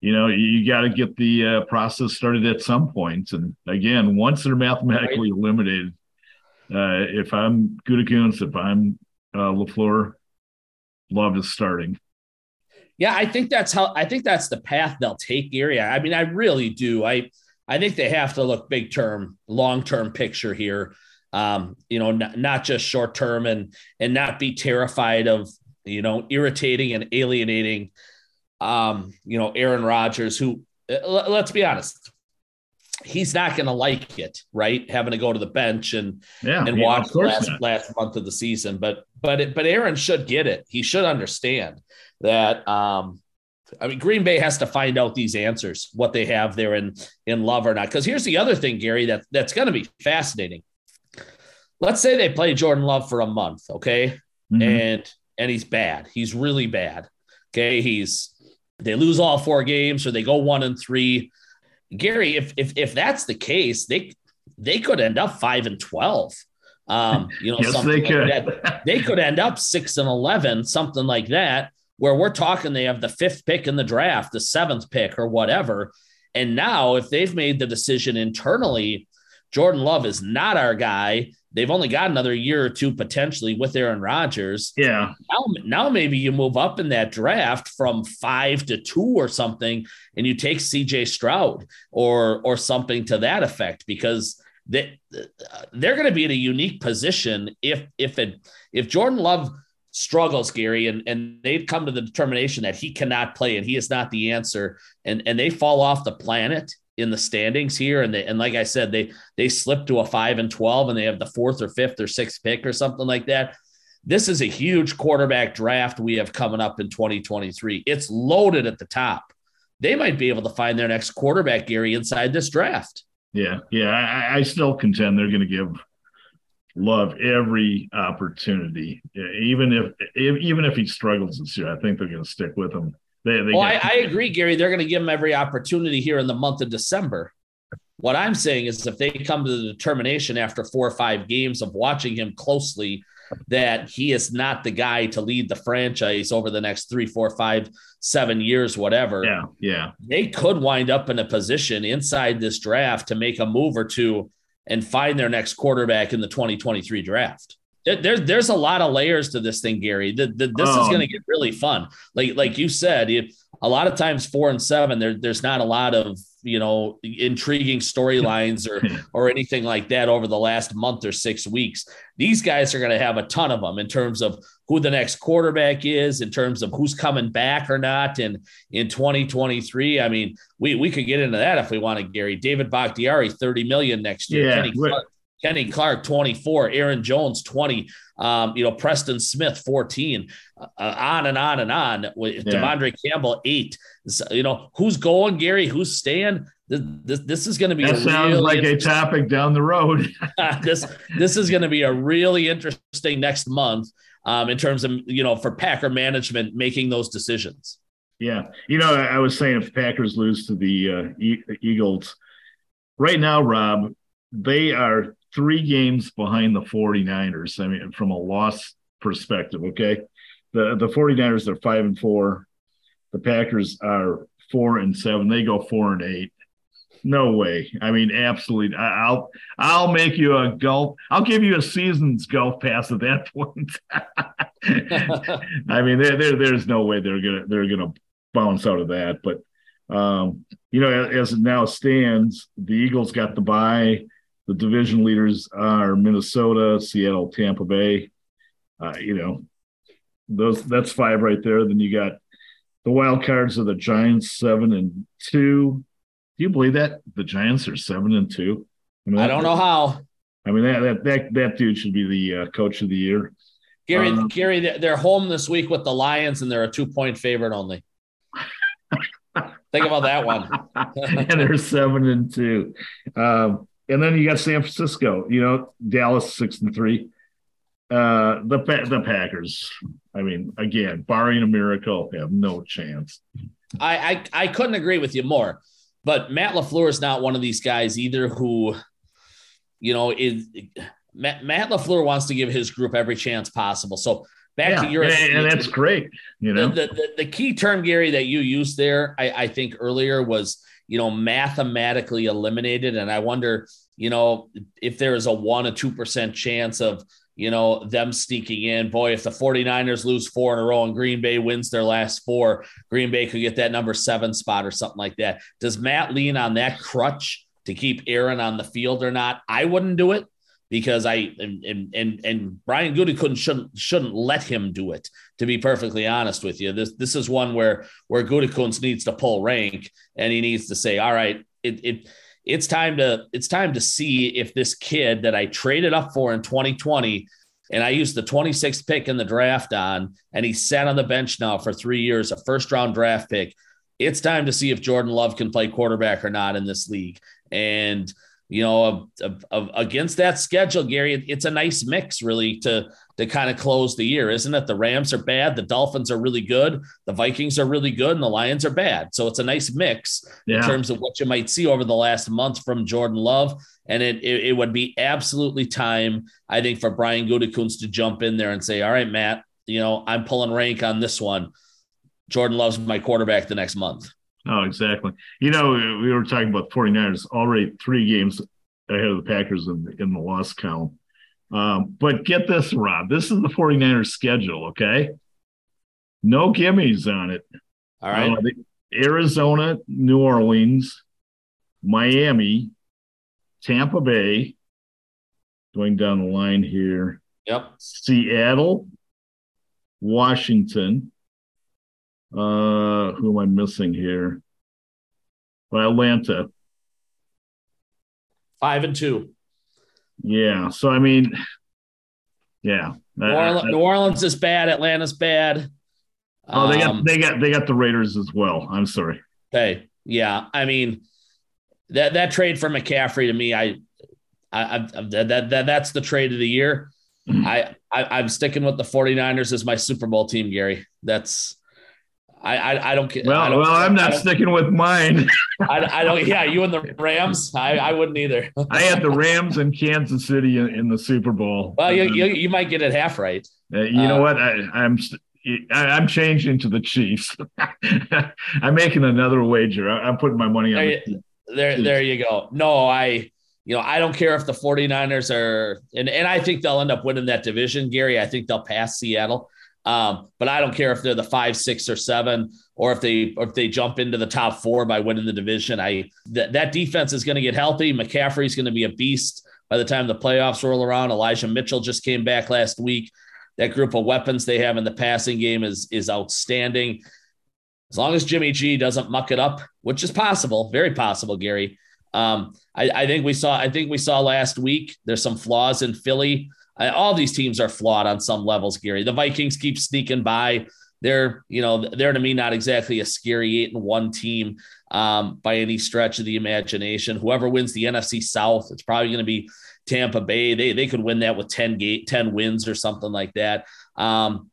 you know you, got to get the uh, process started at some point. And again, once they're mathematically eliminated, uh, if I'm Gutekunst, if I'm uh, Lafleur, Love is starting. Yeah, I think that's how I think that's the path they'll take, Gary. I mean, I really do. I I think they have to look big term, long term picture here. Um, you know, not, not just short term and and not be terrified of you know irritating and alienating. Um, you know, Aaron Rodgers, who uh, let's be honest, he's not going to like it, right? Having to go to the bench and Yeah, and watch last not. last month of the season. But but it, but Aaron should get it. He should understand that. Um, I mean, Green Bay has to find out these answers, what they have there in in love or not. Because here's the other thing, Gary, that that's going to be fascinating. Let's say they play Jordan Love for a month, okay, Mhm. and and he's bad. He's really bad. Okay, he's they lose all four games or they go one and three. Gary, if if if that's the case, they they could end up five and twelve. Um, you know, *laughs* yes, something they like could. that. They could end up six and eleven, something like that, where we're talking they have the fifth pick in the draft, the seventh pick, or whatever. And now, if they've made the decision internally, Jordan Love is not our guy. They've only got another year or two potentially with Aaron Rodgers. Yeah, now, now maybe you move up in that draft from five to two or something, and you take CJ Stroud or or something to that effect because they they're going to be in a unique position if if it if Jordan Love struggles, Gary, and and they've come to the determination that he cannot play and he is not the answer, and and they fall off the planet in the standings here, and they and like I said, they they slip to a five and twelve, and they have the fourth or fifth or sixth pick or something like that this is a huge quarterback draft we have coming up in 2023. It's loaded at the top. They might be able to find their next quarterback, Gary, inside this draft. yeah, yeah. I, I still contend they're going to give Love every opportunity, even if, if even if he struggles this year. I think they're going to stick with him. They, they Well, I, I agree, Gary. They're going to give him every opportunity here in the month of December. What I'm saying is, if they come to the determination after four or five games of watching him closely that he is not the guy to lead the franchise over the next three, four, five, seven years, whatever, yeah, yeah, they could wind up in a position inside this draft to make a move or two and find their next quarterback in the 2023 draft. There- There's there's a lot of layers to this thing, Gary. The, the, this is Um, going to get really fun. Like like you said, it, a lot of times four and seven, there, there's not a lot of you know intriguing storylines or *laughs* or anything like that over the last month or six weeks. These guys are going to have a ton of them in terms of who the next quarterback is, in terms of who's coming back or not, and in 2023. I mean, we we could get into that if we want to, Gary. David Bakhtiari, 30 million next year. Yeah, Clark, Kenny Clark 24, Aaron Jones 20, um, you know, Preston Smith 14, uh, on and on and on. With yeah. De'Vondre Campbell eight. So, you know, who's going, Gary? Who's staying? This, this, this is going to be that sounds really like a topic down the road. *laughs* *laughs* this this is going to be a really interesting next month um, in terms of you know for Packer management making those decisions. Yeah, you know, I was saying if Packers lose to the uh, Eagles right now, Rob, they are three games behind the 49ers. I mean, from a loss perspective, okay. The the 49ers are five and four. The Packers are four and seven. They go four and eight. No way. I mean, absolutely. I'll I'll make you a golf. I'll give you a season's golf pass at that *laughs* point. I mean, there, there there's no way they're gonna they're gonna bounce out of that. But um, you know, as it now stands, the Eagles got the bye. The division leaders are Minnesota, Seattle, Tampa Bay. Uh, you know, those that's five right there. Then you got the wild cards of the Giants, seven and two. Do you believe that the Giants are seven and two? I, mean, I don't know how. I mean that that that, that dude should be the uh, coach of the year. Gary, um, Gary, they're home this week with the Lions, and they're a two point favorite only. *laughs* Think about that one. *laughs* and they're seven and two. Um, and then you got San Francisco, you know, Dallas six and three. Uh, the the Packers. I mean, again, barring a miracle, have no chance. I, I I couldn't agree with you more. But Matt LaFleur is not one of these guys either who, you know, is Matt, Matt LaFleur wants to give his group every chance possible. So back yeah, to your and, and that's great. You know, the, the, the, key term, Gary, that you used there, I, I think earlier was, you know, mathematically eliminated. And I wonder, you know, if there is a one or two percent chance of you know, them sneaking in. Boy, if the 49ers lose four in a row and Green Bay wins their last four, Green Bay could get that number seven spot or something like that. Does Matt lean on that crutch to keep Aaron on the field or not? I wouldn't do it because I and and and Brian Gutekunst shouldn't shouldn't let him do it. To be perfectly honest with you, this this is one where where Gutekunst needs to pull rank and he needs to say, all right, it it it's time to it's time to see if this kid that I traded up for in 2020 and I used the 26th pick in the draft on, and he sat on the bench now for three years, a first round draft pick. It's time to see if Jordan Love can play quarterback or not in this league. And you know, against that schedule, Gary, it's a nice mix really to to kind of close the year, isn't it? The Rams are bad, the Dolphins are really good, the Vikings are really good, and the Lions are bad. So it's a nice mix yeah. in terms of what you might see over the last month from Jordan Love. And it, it, it would be absolutely time, I think, for Brian Gutekunst to jump in there and say, "All right, Matt, you know, I'm pulling rank on this one. Jordan Love's my quarterback the next month." Oh, exactly. You know, we were talking about 49ers already three games ahead of the Packers in, in the loss count. Um, but get this, Rob. This is the 49ers schedule, okay? No gimmies on it. All right. Uh, Arizona, New Orleans, Miami, Tampa Bay, going down the line here. Yep. Seattle, Washington, uh, who am I missing here? Well, Atlanta. Five and two. Yeah. So I mean, yeah. New Orleans, New Orleans is bad. Atlanta's bad. Oh, they got um, they got they got the Raiders as well. I'm sorry. Hey, yeah. I mean, that that trade for McCaffrey to me, I, I, I that, that that's the trade of the year. Mm-hmm. I, I I'm sticking with the 49ers as my Super Bowl team, Gary. That's I, I, I don't care. Well, don't, well, I'm not *laughs* sticking with mine. *laughs* I, I don't. Yeah, you and the Rams. I, I wouldn't either. I had the Rams and Kansas City in, in the Super Bowl. Well, you, you, you might get it half right. Uh, you uh, know what? I, I'm I'm changing to the Chiefs. *laughs* I'm making another wager. I'm putting my money on there, the there, there you go. No, I you know, I don't care if the 49ers are and, and I think they'll end up winning that division, Gary. I think they'll pass Seattle. Um, but I don't care if they're the five, six, or seven, or if they or if they jump into the top four by winning the division. I th- that defense is going to get healthy. McCaffrey's going to be a beast by the time the playoffs roll around. Elijah Mitchell just came back last week. That group of weapons they have in the passing game is is outstanding. As long as Jimmy G doesn't muck it up, which is possible, very possible, Gary. Um, I, I, think we saw. I think we saw last week. There's some flaws in Philly. All these teams are flawed on some levels. Gary, the Vikings keep sneaking by. They're, you know, they're to me not exactly a scary eight and one team um, by any stretch of the imagination. Whoever wins the NFC South, it's probably going to be Tampa Bay. They they could win that with 10 gate 10 wins or something like that. Um,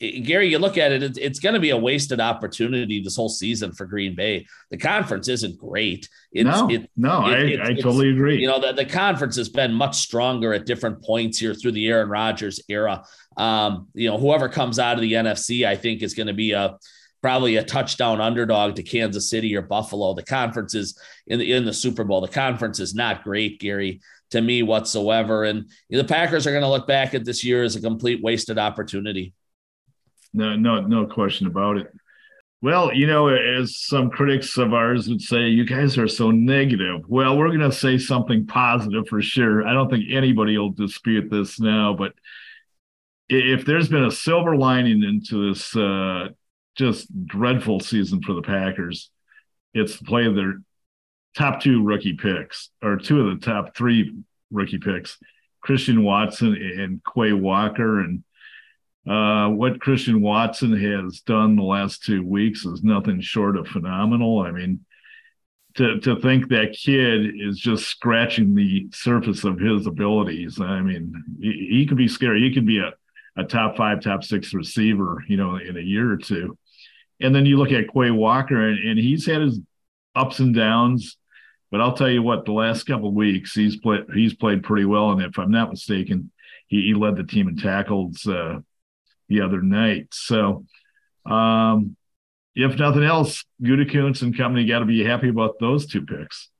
Gary, you look at it, it's, going to be a wasted opportunity this whole season for Green Bay. The conference isn't great. It's, no, it, no, it, I, I totally agree. You know, the, the conference has been much stronger at different points here through the Aaron Rodgers era. Um, you know, whoever comes out of the NFC, I think is going to be a probably a touchdown underdog to Kansas City or Buffalo. The conference is in the in the Super Bowl. The conference is not great, Gary, to me whatsoever. And the Packers are going to look back at this year as a complete wasted opportunity. No, no, no question about it. Well, you know, as some critics of ours would say, you guys are so negative. Well, we're going to say something positive for sure. I don't think anybody will dispute this now, but if there's been a silver lining into this uh, just dreadful season for the Packers, it's the play of their top two rookie picks, or two of the top three rookie picks, Christian Watson and Quay Walker. And uh, what Christian Watson has done the last two weeks is nothing short of phenomenal. I mean, to to think that kid is just scratching the surface of his abilities. I mean, he, he could be scary. He could be a, a top five, top six receiver, you know, in a year or two. And then you look at Quay Walker, and, and he's had his ups and downs. But I'll tell you what, the last couple weeks he's played he's played pretty well, and if I'm not mistaken, he, he led the team in tackles uh, the other night. So, um, if nothing else, Gutekunst and company got to be happy about those two picks.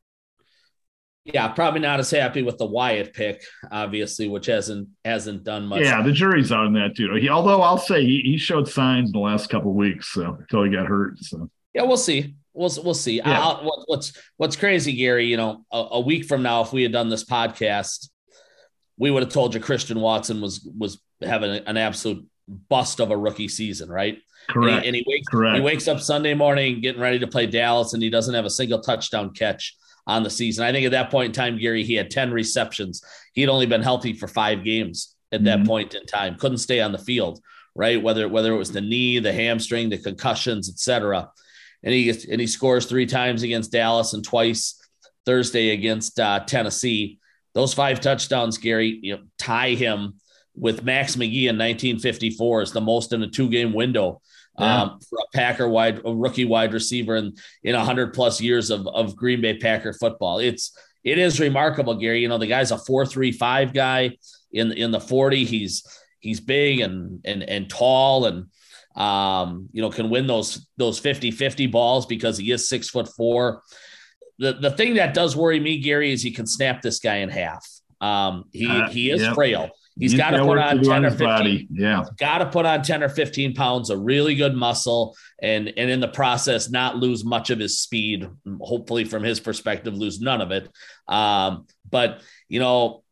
Yeah, probably not as happy with the Wyatt pick, obviously, which hasn't hasn't done much. Yeah, the jury's out on that too. He, although I'll say he, he showed signs in the last couple weeks, so until he got hurt. So yeah, we'll see. We'll we'll see. Yeah. What, what's what's crazy, Gary? You know, a, a week from now, if we had done this podcast, we would have told you Christian Watson was was having an absolute bust of a rookie season, right? Correct. And he, and he wakes Correct. he wakes up Sunday morning getting ready to play Dallas, and he doesn't have a single touchdown catch on the season. I think at that point in time, Gary, he had 10 receptions. He'd only been healthy for five games at that mm-hmm. point in time. Couldn't stay on the field, right? Whether whether it was the knee, the hamstring, the concussions, etc. And he gets, and he scores three times against Dallas and twice Thursday against uh, Tennessee. Those five touchdowns, Gary, you know, tie him with Max McGee in 1954 is the most in a two game window yeah. um, for a Packer wide, a rookie wide receiver in in 100 plus years of, of Green Bay Packer football. It's it is remarkable, Gary. You know, the guy's a four three five guy in in the 40. He's he's big and and and tall and um, you know, can win those those 50-50 balls because he is six foot four. The the thing that does worry me, Gary, is he can snap this guy in half. Um, he uh, he is yep. frail. He's got to put on 10 or 15. Body. Yeah. Got to put on 10 or 15 pounds of really good muscle and and in the process not lose much of his speed. Hopefully from his perspective lose none of it. Um, but you know,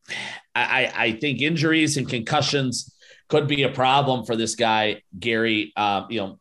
I I think injuries and concussions could be a problem for this guy Gary um, you know,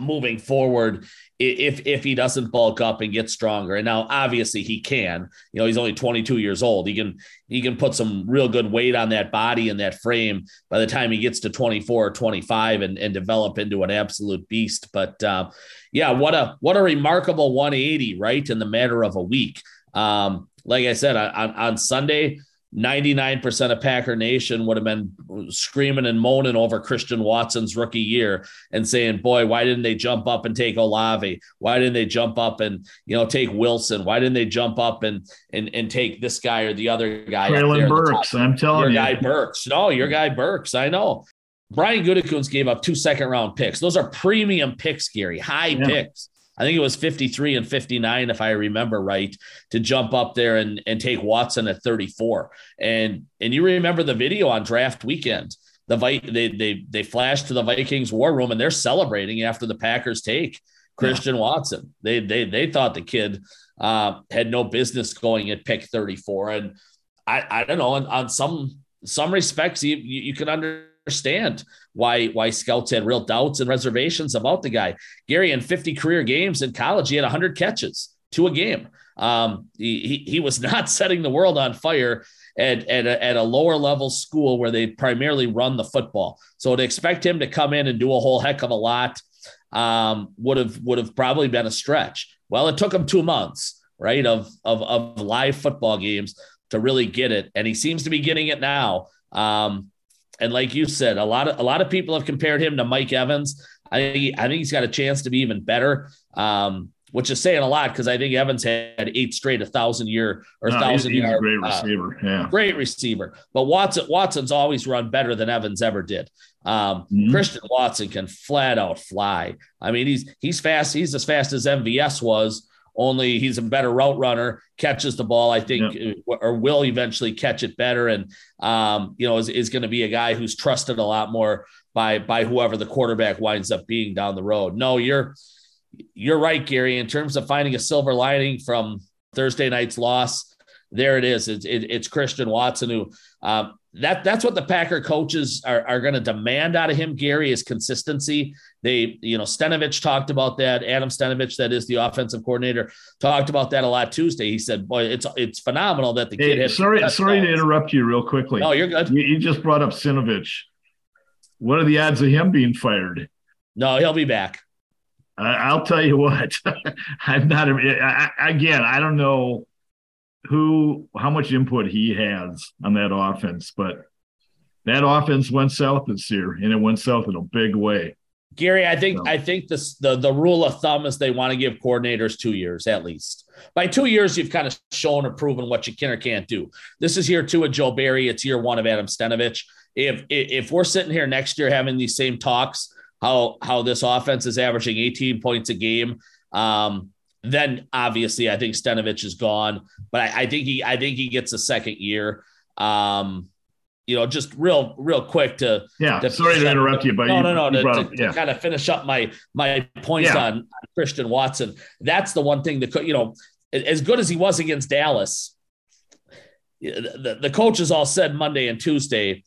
moving forward if if he doesn't bulk up and get stronger. And now obviously he can. You know, he's only 22 years old. He can he can put some real good weight on that body and that frame by the time he gets to 24 or 25 and, and develop into an absolute beast. But uh, yeah, what a what a remarkable 180, right? In the matter of a week. Um, like I said, on, on Sunday, 99% of Packer Nation would have been screaming and moaning over Christian Watson's rookie year and saying, boy, why didn't they jump up and take Olave? Why didn't they jump up and, you know, take Wilson? Why didn't they jump up and and, and take this guy or the other guy? Treylon Burks, I'm telling your you. Your guy Burks. No, your guy Burks. I know. Brian Gutekunst gave up two second round picks. Those are premium picks, Gary, high yeah. picks. I think it was 53 and 59, if I remember right, to jump up there and, and take Watson at 34. And and you remember the video on draft weekend. The they they they flashed to the Vikings war room and they're celebrating after the Packers take Christian yeah. Watson. They they they thought the kid uh, had no business going at pick 34. And I, I don't know, on, on some some respects, you, you, you can under understand why why scouts had real doubts and reservations about the guy. Gary in 50 career games in college, he had 100 catches. to a game. Um, he, he, was *laughs* not setting the world on fire at, at, a, at a lower level school where they primarily run the football. So to expect him to come in and do a whole heck of a lot um, would have would have probably been a stretch. Well, it took him two months, right, of of, of live football games to really get it, and he seems to be getting it now. Um, and like you said, a lot of a lot of people have compared him to Mike Evans. I think I think he's got a chance to be even better. Um, which is saying a lot because I think Evans had eight straight a thousand year or no, thousand he's, he's year. great uh, receiver, uh, yeah, great receiver. But Watson Watson's always run better than Evans ever did. Um, mm-hmm. Christian Watson can flat out fly. I mean, he's he's fast. He's as fast as MVS was. Only he's a better route runner, catches the ball, I think, yep. Uh, or will eventually catch it better. And, um, you know, is, is going to be a guy who's trusted a lot more by, by whoever the quarterback winds up being down the road. No, you're, you're right, Gary. In terms of finding a silver lining from Thursday night's loss, there it is. It's, it, it's Christian Watson who um, that that's what the Packer coaches are, are going to demand out of him. Gary is consistency. They, you know, Stenavich talked about that. Adam Stenavich, that is the offensive coordinator, talked about that a lot Tuesday. He said, "Boy, it's it's phenomenal that the hey, kid." Has sorry, sorry to interrupt you real quickly. No, you're good. You, you just brought up Stenavich. What are the odds of him being fired? No, he'll be back. I'll tell you what. *laughs* I'm not. I, again, I don't know who, how much input he has on that offense, but that offense went south this year, and it went south in a big way. Gary, I think. I think this the the rule of thumb is they want to give coordinators two years at least. By two years, you've kind of shown or proven what you can or can't do. This is year two of Joe Barry. It's year one of Adam Stenavich. If if we're sitting here next year having these same talks how how this offense is averaging 18 points a game. Um, then obviously I think Stenavich is gone, but I, I, think he I think he gets a second year. Um, you know, just real real quick to yeah. To sorry to interrupt you, but no, you, no, no, to, to, yeah. to, kind of finish up my my points yeah. on Christian Watson. That's the one thing that could, you know, as good as he was against Dallas, the, the coaches all said Monday and Tuesday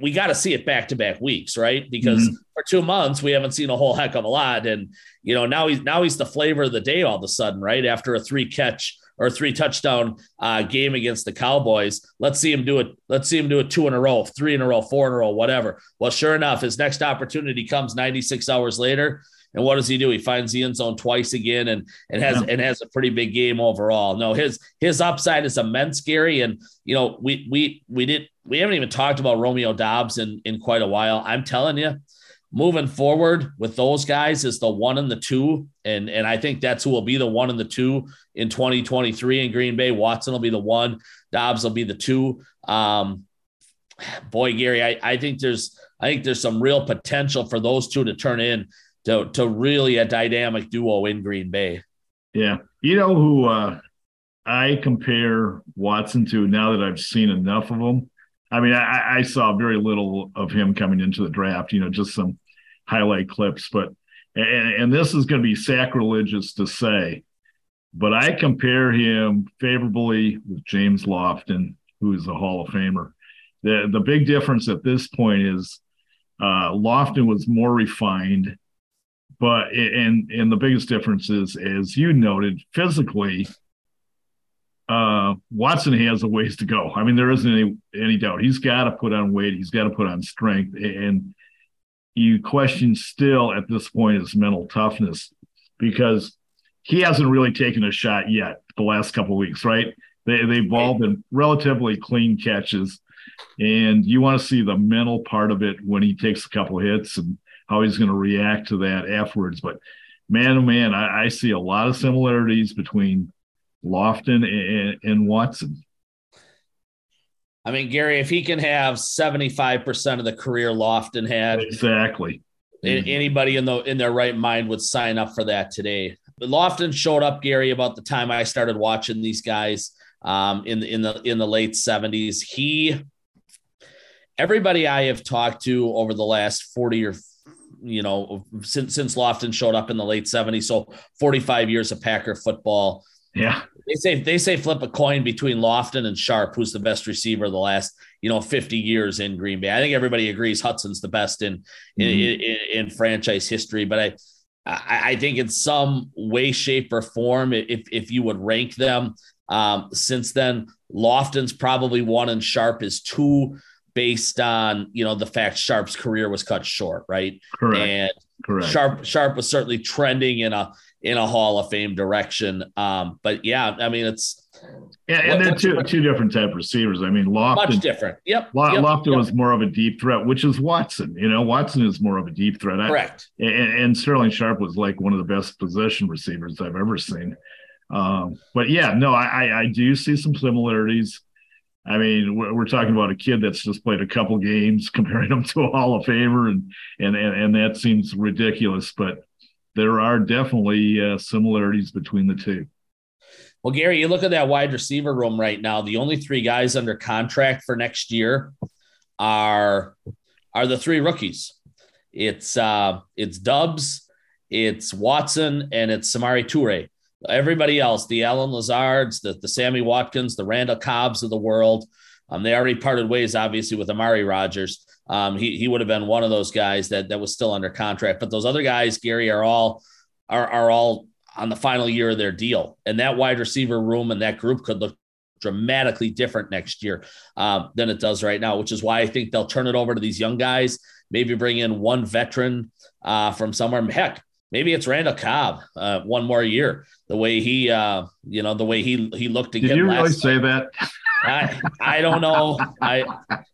we got to see it back to back weeks, right? Because mm-hmm. for two months we haven't seen a whole heck of a lot, and you know now he's now he's the flavor of the day all of a sudden, right? After a three catch or three touchdown uh, game against the Cowboys, let's see him do it. Let's see him do it two in a row, three in a row, four in a row, whatever. Well, sure enough, his next opportunity comes 96 hours later, and what does he do? He finds the end zone twice again and and has yeah. and has a pretty big game overall. No, his his upside is immense, Gary. And you know, we we we did we haven't even talked about Romeo Doubs in in quite a while. I'm telling you, moving forward with those guys is the one and the two. And and I think that's who will be the one and the two in 2023 in Green Bay. Watson will be the one, Doubs will be the two. Um boy, Gary, I, I think there's I think there's some real potential for those two to turn in to to really a dynamic duo in Green Bay. Yeah, you know who uh, I compare Watson to now that I've seen enough of him. I mean, I, I saw very little of him coming into the draft. You know, just some highlight clips, but and, and this is going to be sacrilegious to say, but I compare him favorably with James Lofton, who is a Hall of Famer. The the big difference at this point is uh, Lofton was more refined but and and the biggest difference is, as you noted, physically, uh, Watson has a ways to go. I mean, there isn't any any doubt. He's got to put on weight. He's got to put on strength, and you question still at this point his mental toughness because he hasn't really taken a shot yet. The last couple weeks, right? They they've all been relatively clean catches, and you want to see the mental part of it when he takes a couple hits and how he's going to react to that afterwards. But man, oh man, I, I see a lot of similarities between Lofton and, and Watson. I mean, Gary, if he can have 75% of the career Lofton had. Exactly. Anybody in the in their right mind would sign up for that today. But Lofton showed up, Gary, about the time I started watching these guys um, in the in the in the late 70s. He everybody I have talked to over the last 40 or you know, since since Lofton showed up in the late 70s. So 45 years of Packer football. Yeah. They say they say flip a coin between Lofton and Sharpe, who's the best receiver the last, you know, 50 years in Green Bay. I think everybody agrees Hutson's the best in mm-hmm. in, in, in, franchise history. But I I, I, think in some way, shape, or form, if if you would rank them um, since then, Lofton's probably one and Sharpe is two based on you know the fact Sharpe's career was cut short, right? Correct. And Correct. Sharpe Sharpe was certainly trending in a in a Hall of Fame direction. Um, but yeah, I mean it's yeah, and what, they're two two different type of receivers. I mean, Lofton much different. Yep. Lo- yep Lofton yep. was more of a deep threat, which is Watson. You know, Watson is more of a deep threat. Correct. I, and, and, Sterling Sharpe was like one of the best possession receivers I've ever seen. Um, but yeah, no, I, I do see some similarities. I mean, we're, we're, talking about a kid that's just played a couple games, *laughs* comparing him to a Hall of Famer, and and and, and that seems ridiculous. But there are definitely uh, similarities between the two. Well, Gary, you look at that wide receiver room right now. The only three guys under contract for next year are are the three rookies. It's uh, it's Doubs, it's Watson, and it's Samori Toure. Everybody else, the Allen Lazards, the, the Sammy Watkins, the Randall Cobbs of the world, um, they already parted ways, obviously, with Amari Rodgers. Um, he, he would have been one of those guys that, that was still under contract. But those other guys, Gary, are all are, are all on the final year of their deal. And that wide receiver room and that group could look dramatically different next year um, than it does right now, which is why I think they'll turn it over to these young guys, maybe bring in one veteran uh, from somewhere. Heck, maybe it's Randall Cobb uh, one more year. The way he, uh, you know, the way he he looked again. Did you really say that? I I don't know. I,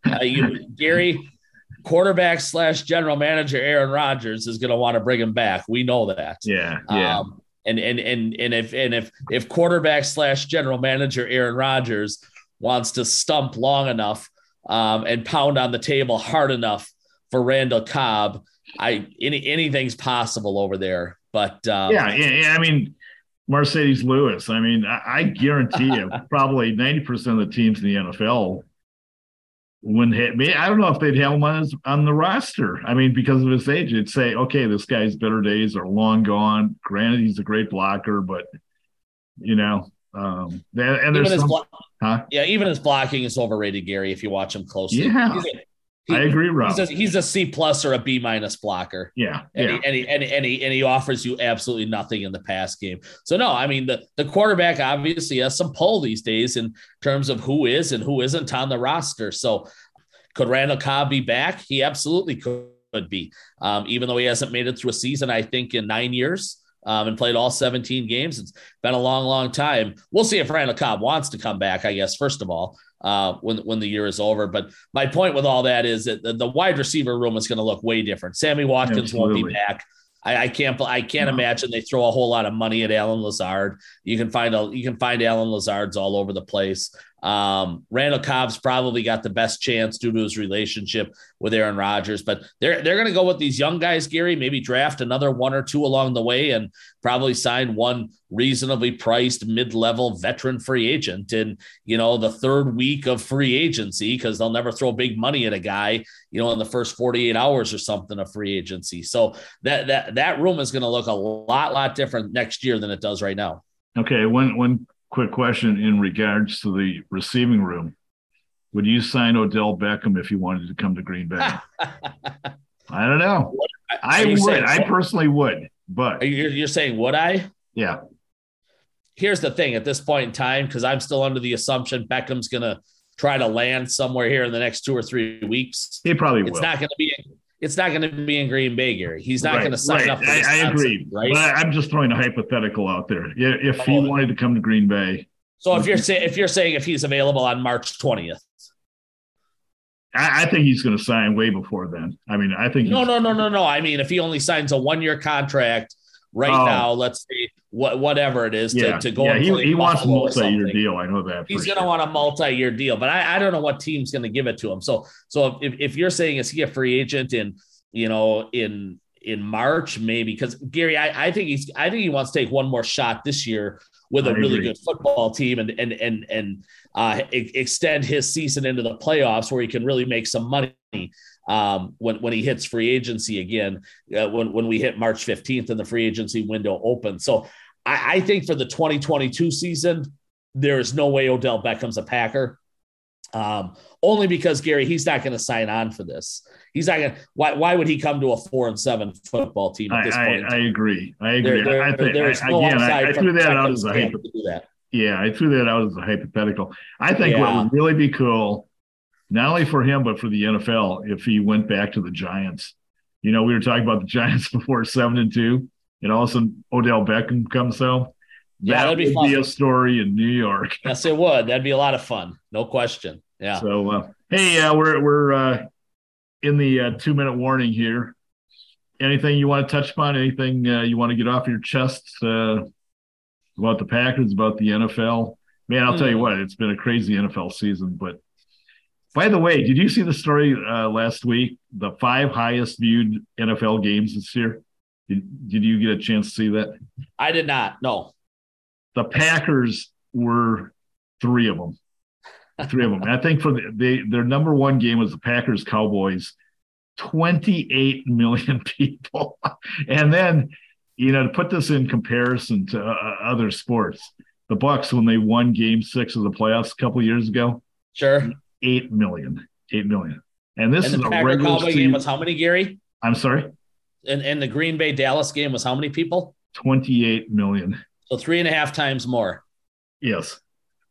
I you, Gary, quarterback slash general manager Aaron Rodgers is going to want to bring him back. We know that. Yeah, yeah. Um, and and and and if and if if quarterback slash general manager Aaron Rodgers wants to stump long enough um, and pound on the table hard enough for Randall Cobb, I any anything's possible over there. But um, yeah, yeah, I mean. Marcedes Lewis. I mean, I, I guarantee you, *laughs* probably ninety percent of the teams in the NFL wouldn't hit me. I don't know if they'd have him on, his, on the roster. I mean, because of his age, it'd say, okay, this guy's better days are long gone. Granted, he's a great blocker, but you know, um, and there's some, blo- huh? Yeah, even his blocking is overrated, Gary. If you watch him closely, yeah, he, I agree, Rob. He's a, he's a C plus or a B minus blocker. Yeah, and, yeah. He, and, he, and, he, and, he, and he offers you absolutely nothing in the pass game. So no, I mean the the quarterback obviously has some pull these days in terms of who is and who isn't on the roster. So could Randall Cobb be back? He absolutely could be, um, even though he hasn't made it through a season. I think in nine years. Um, and played all 17 games. It's been a long, long time. We'll see if Randall Cobb wants to come back, I guess, first of all uh, when when the year is over. But my point with all that is that the, the wide receiver room is going to look way different. Sammy Watkins Absolutely. won't be back. I, I can't I can't no. imagine they throw a whole lot of money at Allen Lazard. You can find a you can find Allen Lazards all over the place. Um, Randall Cobb's probably got the best chance due to his relationship with Aaron Rodgers, but they're they're going to go with these young guys, Gary. Maybe draft another one or two along the way, and probably sign one reasonably priced mid-level veteran free agent in you know the third week of free agency because they'll never throw big money at a guy you know in the first 48 hours or something of free agency. So that that that room is going to look a lot lot different next year than it does right now. Okay, when when quick question in regards to the receiving room. Would you sign Odell Beckham if he wanted to come to Green Bay? *laughs* I don't know. I would. Saying, I personally would. But you're, you're saying would I? Yeah. Here's the thing: at this point in time, because I'm still under the assumption Beckham's going to try to land somewhere here in the next two or three weeks. He probably it's will. It's not going to be it's not going to be in Green Bay, Gary. He's not right, going to sign right. up. I, I, agree, right? But I'm just throwing a hypothetical out there. If he wanted to come to Green Bay, so if you're saying if you're saying if he's available on March 20th, I, I think he's going to sign way before then. I mean, I think no, no, no, no, no. I mean, if he only signs a one year contract right oh. now, let's say what whatever it is yeah. to, to go. Yeah, he, he wants a multi year deal. I know that. He's going to sure. want a multi year deal, but I, I don't know what team's going to give it to him. So so if, if you're saying is he a free agent in you know, in in March, maybe because Gary, I, I think he's I think he wants to take one more shot this year with a really good football team and and and and uh, extend his season into the playoffs where he can really make some money um, when when he hits free agency again uh, when when we hit March fifteenth and the free agency window opens. So I, I think for the 2022 season, there is no way Odell Beckham's a Packer. Um, only because Gary, he's not going to sign on for this. He's not going. Why? Why would he come to a four and seven football team at this I, point? I, I agree. I agree. There, there, I think, there's I, no again, I, upside I from threw that out as a Stamp hypo- to do that. yeah, I threw that out as a hypothetical. I think what would really be cool, not only for him but for the NFL, if he went back to the Giants. You know, we were talking about the Giants *laughs* before seven and two, and all of a sudden Odell Beckham comes home. Yeah, that that'd be would be a story in New York. *laughs* Yes, it would. That'd be a lot of fun. No question. Yeah. So, uh, hey, uh, we're we're uh, in the uh, two minute warning here. Anything you want to touch upon? Anything uh, you want to get off your chest uh, about the Packers, about the NFL? Man, I'll tell you Hmm. what, it's been a crazy NFL season. But by the way, did you see the story uh, last week? The five highest viewed NFL games this year. Did, did you get a chance to see that? I did not. No. the Packers were three of them. Three of them. And I think for the, they their number one game was the Packers Cowboys. 28 million *laughs* people. and then, you know, to put this in comparison to uh, other sports, the Bucks when they won game 6 of the playoffs a couple years ago, Sure. 8 million. 8 million. And this and is a regular Cowboy game was how many, Gary? I'm sorry. And and the Green Bay Dallas game was how many people? 28 million. So three and a half times more. Yes.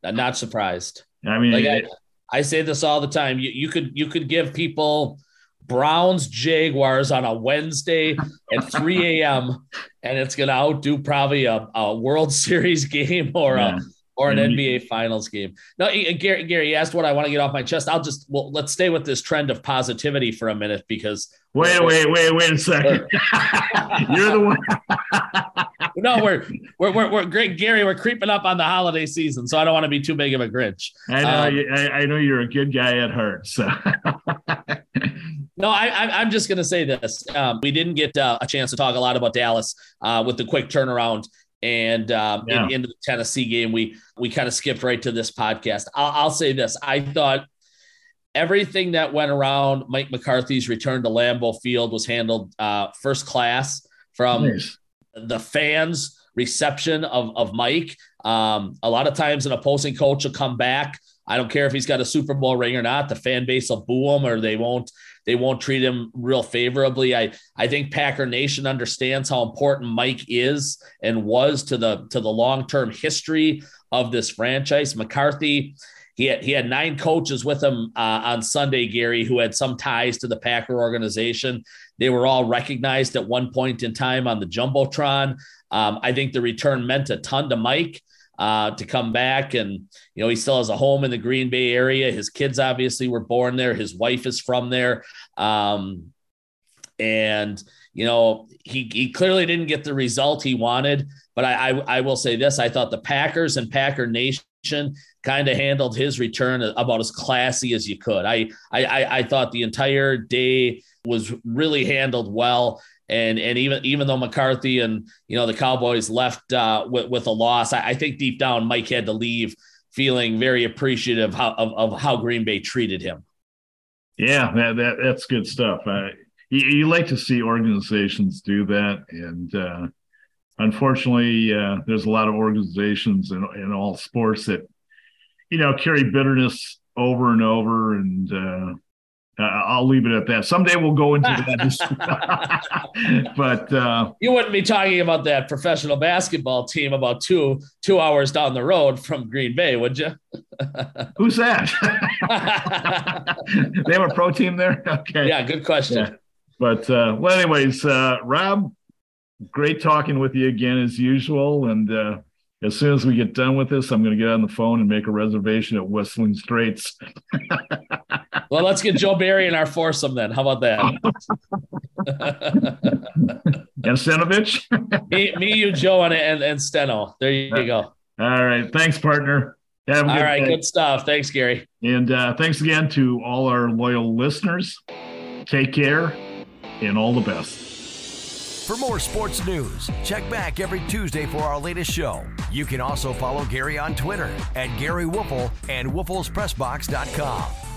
I'm not surprised. I mean, Like I, I say this all the time. You, you could you could give people Browns Jaguars on a Wednesday at 3 a.m. and it's gonna outdo probably a, a World *laughs* Series game or Yeah. a or an NBA Finals game. No, eh, Gary, Gary you asked what I want to get off my chest. I'll just well, let's stay with this trend of positivity for a minute because wait, wait, wait, wait a second. *laughs* You're the one. *laughs* no, we're we're we're, we're great, Gary. We're creeping up on the holiday season, so I don't want to be too big of a Grinch. I know, Um, you- I, I know you're a good guy at heart. So, *laughs* No, I, I, I'm just going to say this. Um, we didn't get uh, a chance to talk a lot about Dallas uh, with the quick turnaround and um, in- into the Tennessee game. We we kind of skipped right to this podcast. I'll, I'll say this: I thought everything that went around Mike McCarthy's return to Lambeau Field was handled uh, first class from nice. the fans' reception of, of Mike. Um, a lot of times, an opposing coach will come back. I don't care if he's got a Super Bowl ring or not. The fan base will boo him, or they won't. They won't treat him real favorably. I I think Packer Nation understands how important Mike is and was to the to the long term history of this franchise. McCarthy. He had, he had nine coaches with him uh, on Sunday, Gary, who had some ties to the Packer organization. They were all recognized at one point in time on the Jumbotron. Um, I think the return meant a ton to Mike uh, to come back. And, you know, he still has a home in the Green Bay area. His kids obviously were born there. His wife is from there. Um, and, you know, he, he clearly didn't get the result he wanted. But I, I, I will say this I thought the Packers and Packer Nation kind of handled his return about as classy as you could. I, I, I, I thought the entire day was really handled well. And, and even even though McCarthy and you know the Cowboys left uh, with, with a loss, I, I think deep down Mike had to leave feeling very appreciative how, of, of how Green Bay treated him. Yeah, that, that that's good stuff. Uh, you, you like to see organizations do that, and uh, unfortunately, uh, there's a lot of organizations in in all sports that you know carry bitterness over and over, and uh, I'll leave it at that. Someday we'll go into *laughs* that, *laughs* but uh, You wouldn't be talking about that professional basketball team about two two hours down the road from Green Bay, would you? *laughs* who's that? they have a pro team there. Okay, yeah, good question. Yeah. But uh, well, anyways, uh, Rob, great talking with you again as usual. And uh, as soon as we get done with this, I'm going to get on the phone and make a reservation at Whistling Straits. *laughs* Well, let's get Joe Barry in our foursome then. How about that? *laughs* And Stenavich. *laughs* me, me, you, Joe, and, and, and Steno. There you go. All right. Thanks, partner. Have a good right, day. good stuff. Thanks, Gary. And uh, thanks again to all our loyal listeners. Take care and all the best. For more sports news, check back every Tuesday for our latest show. You can also follow Gary on Twitter at Gary Woelfel and WoelfelsPressBox.com.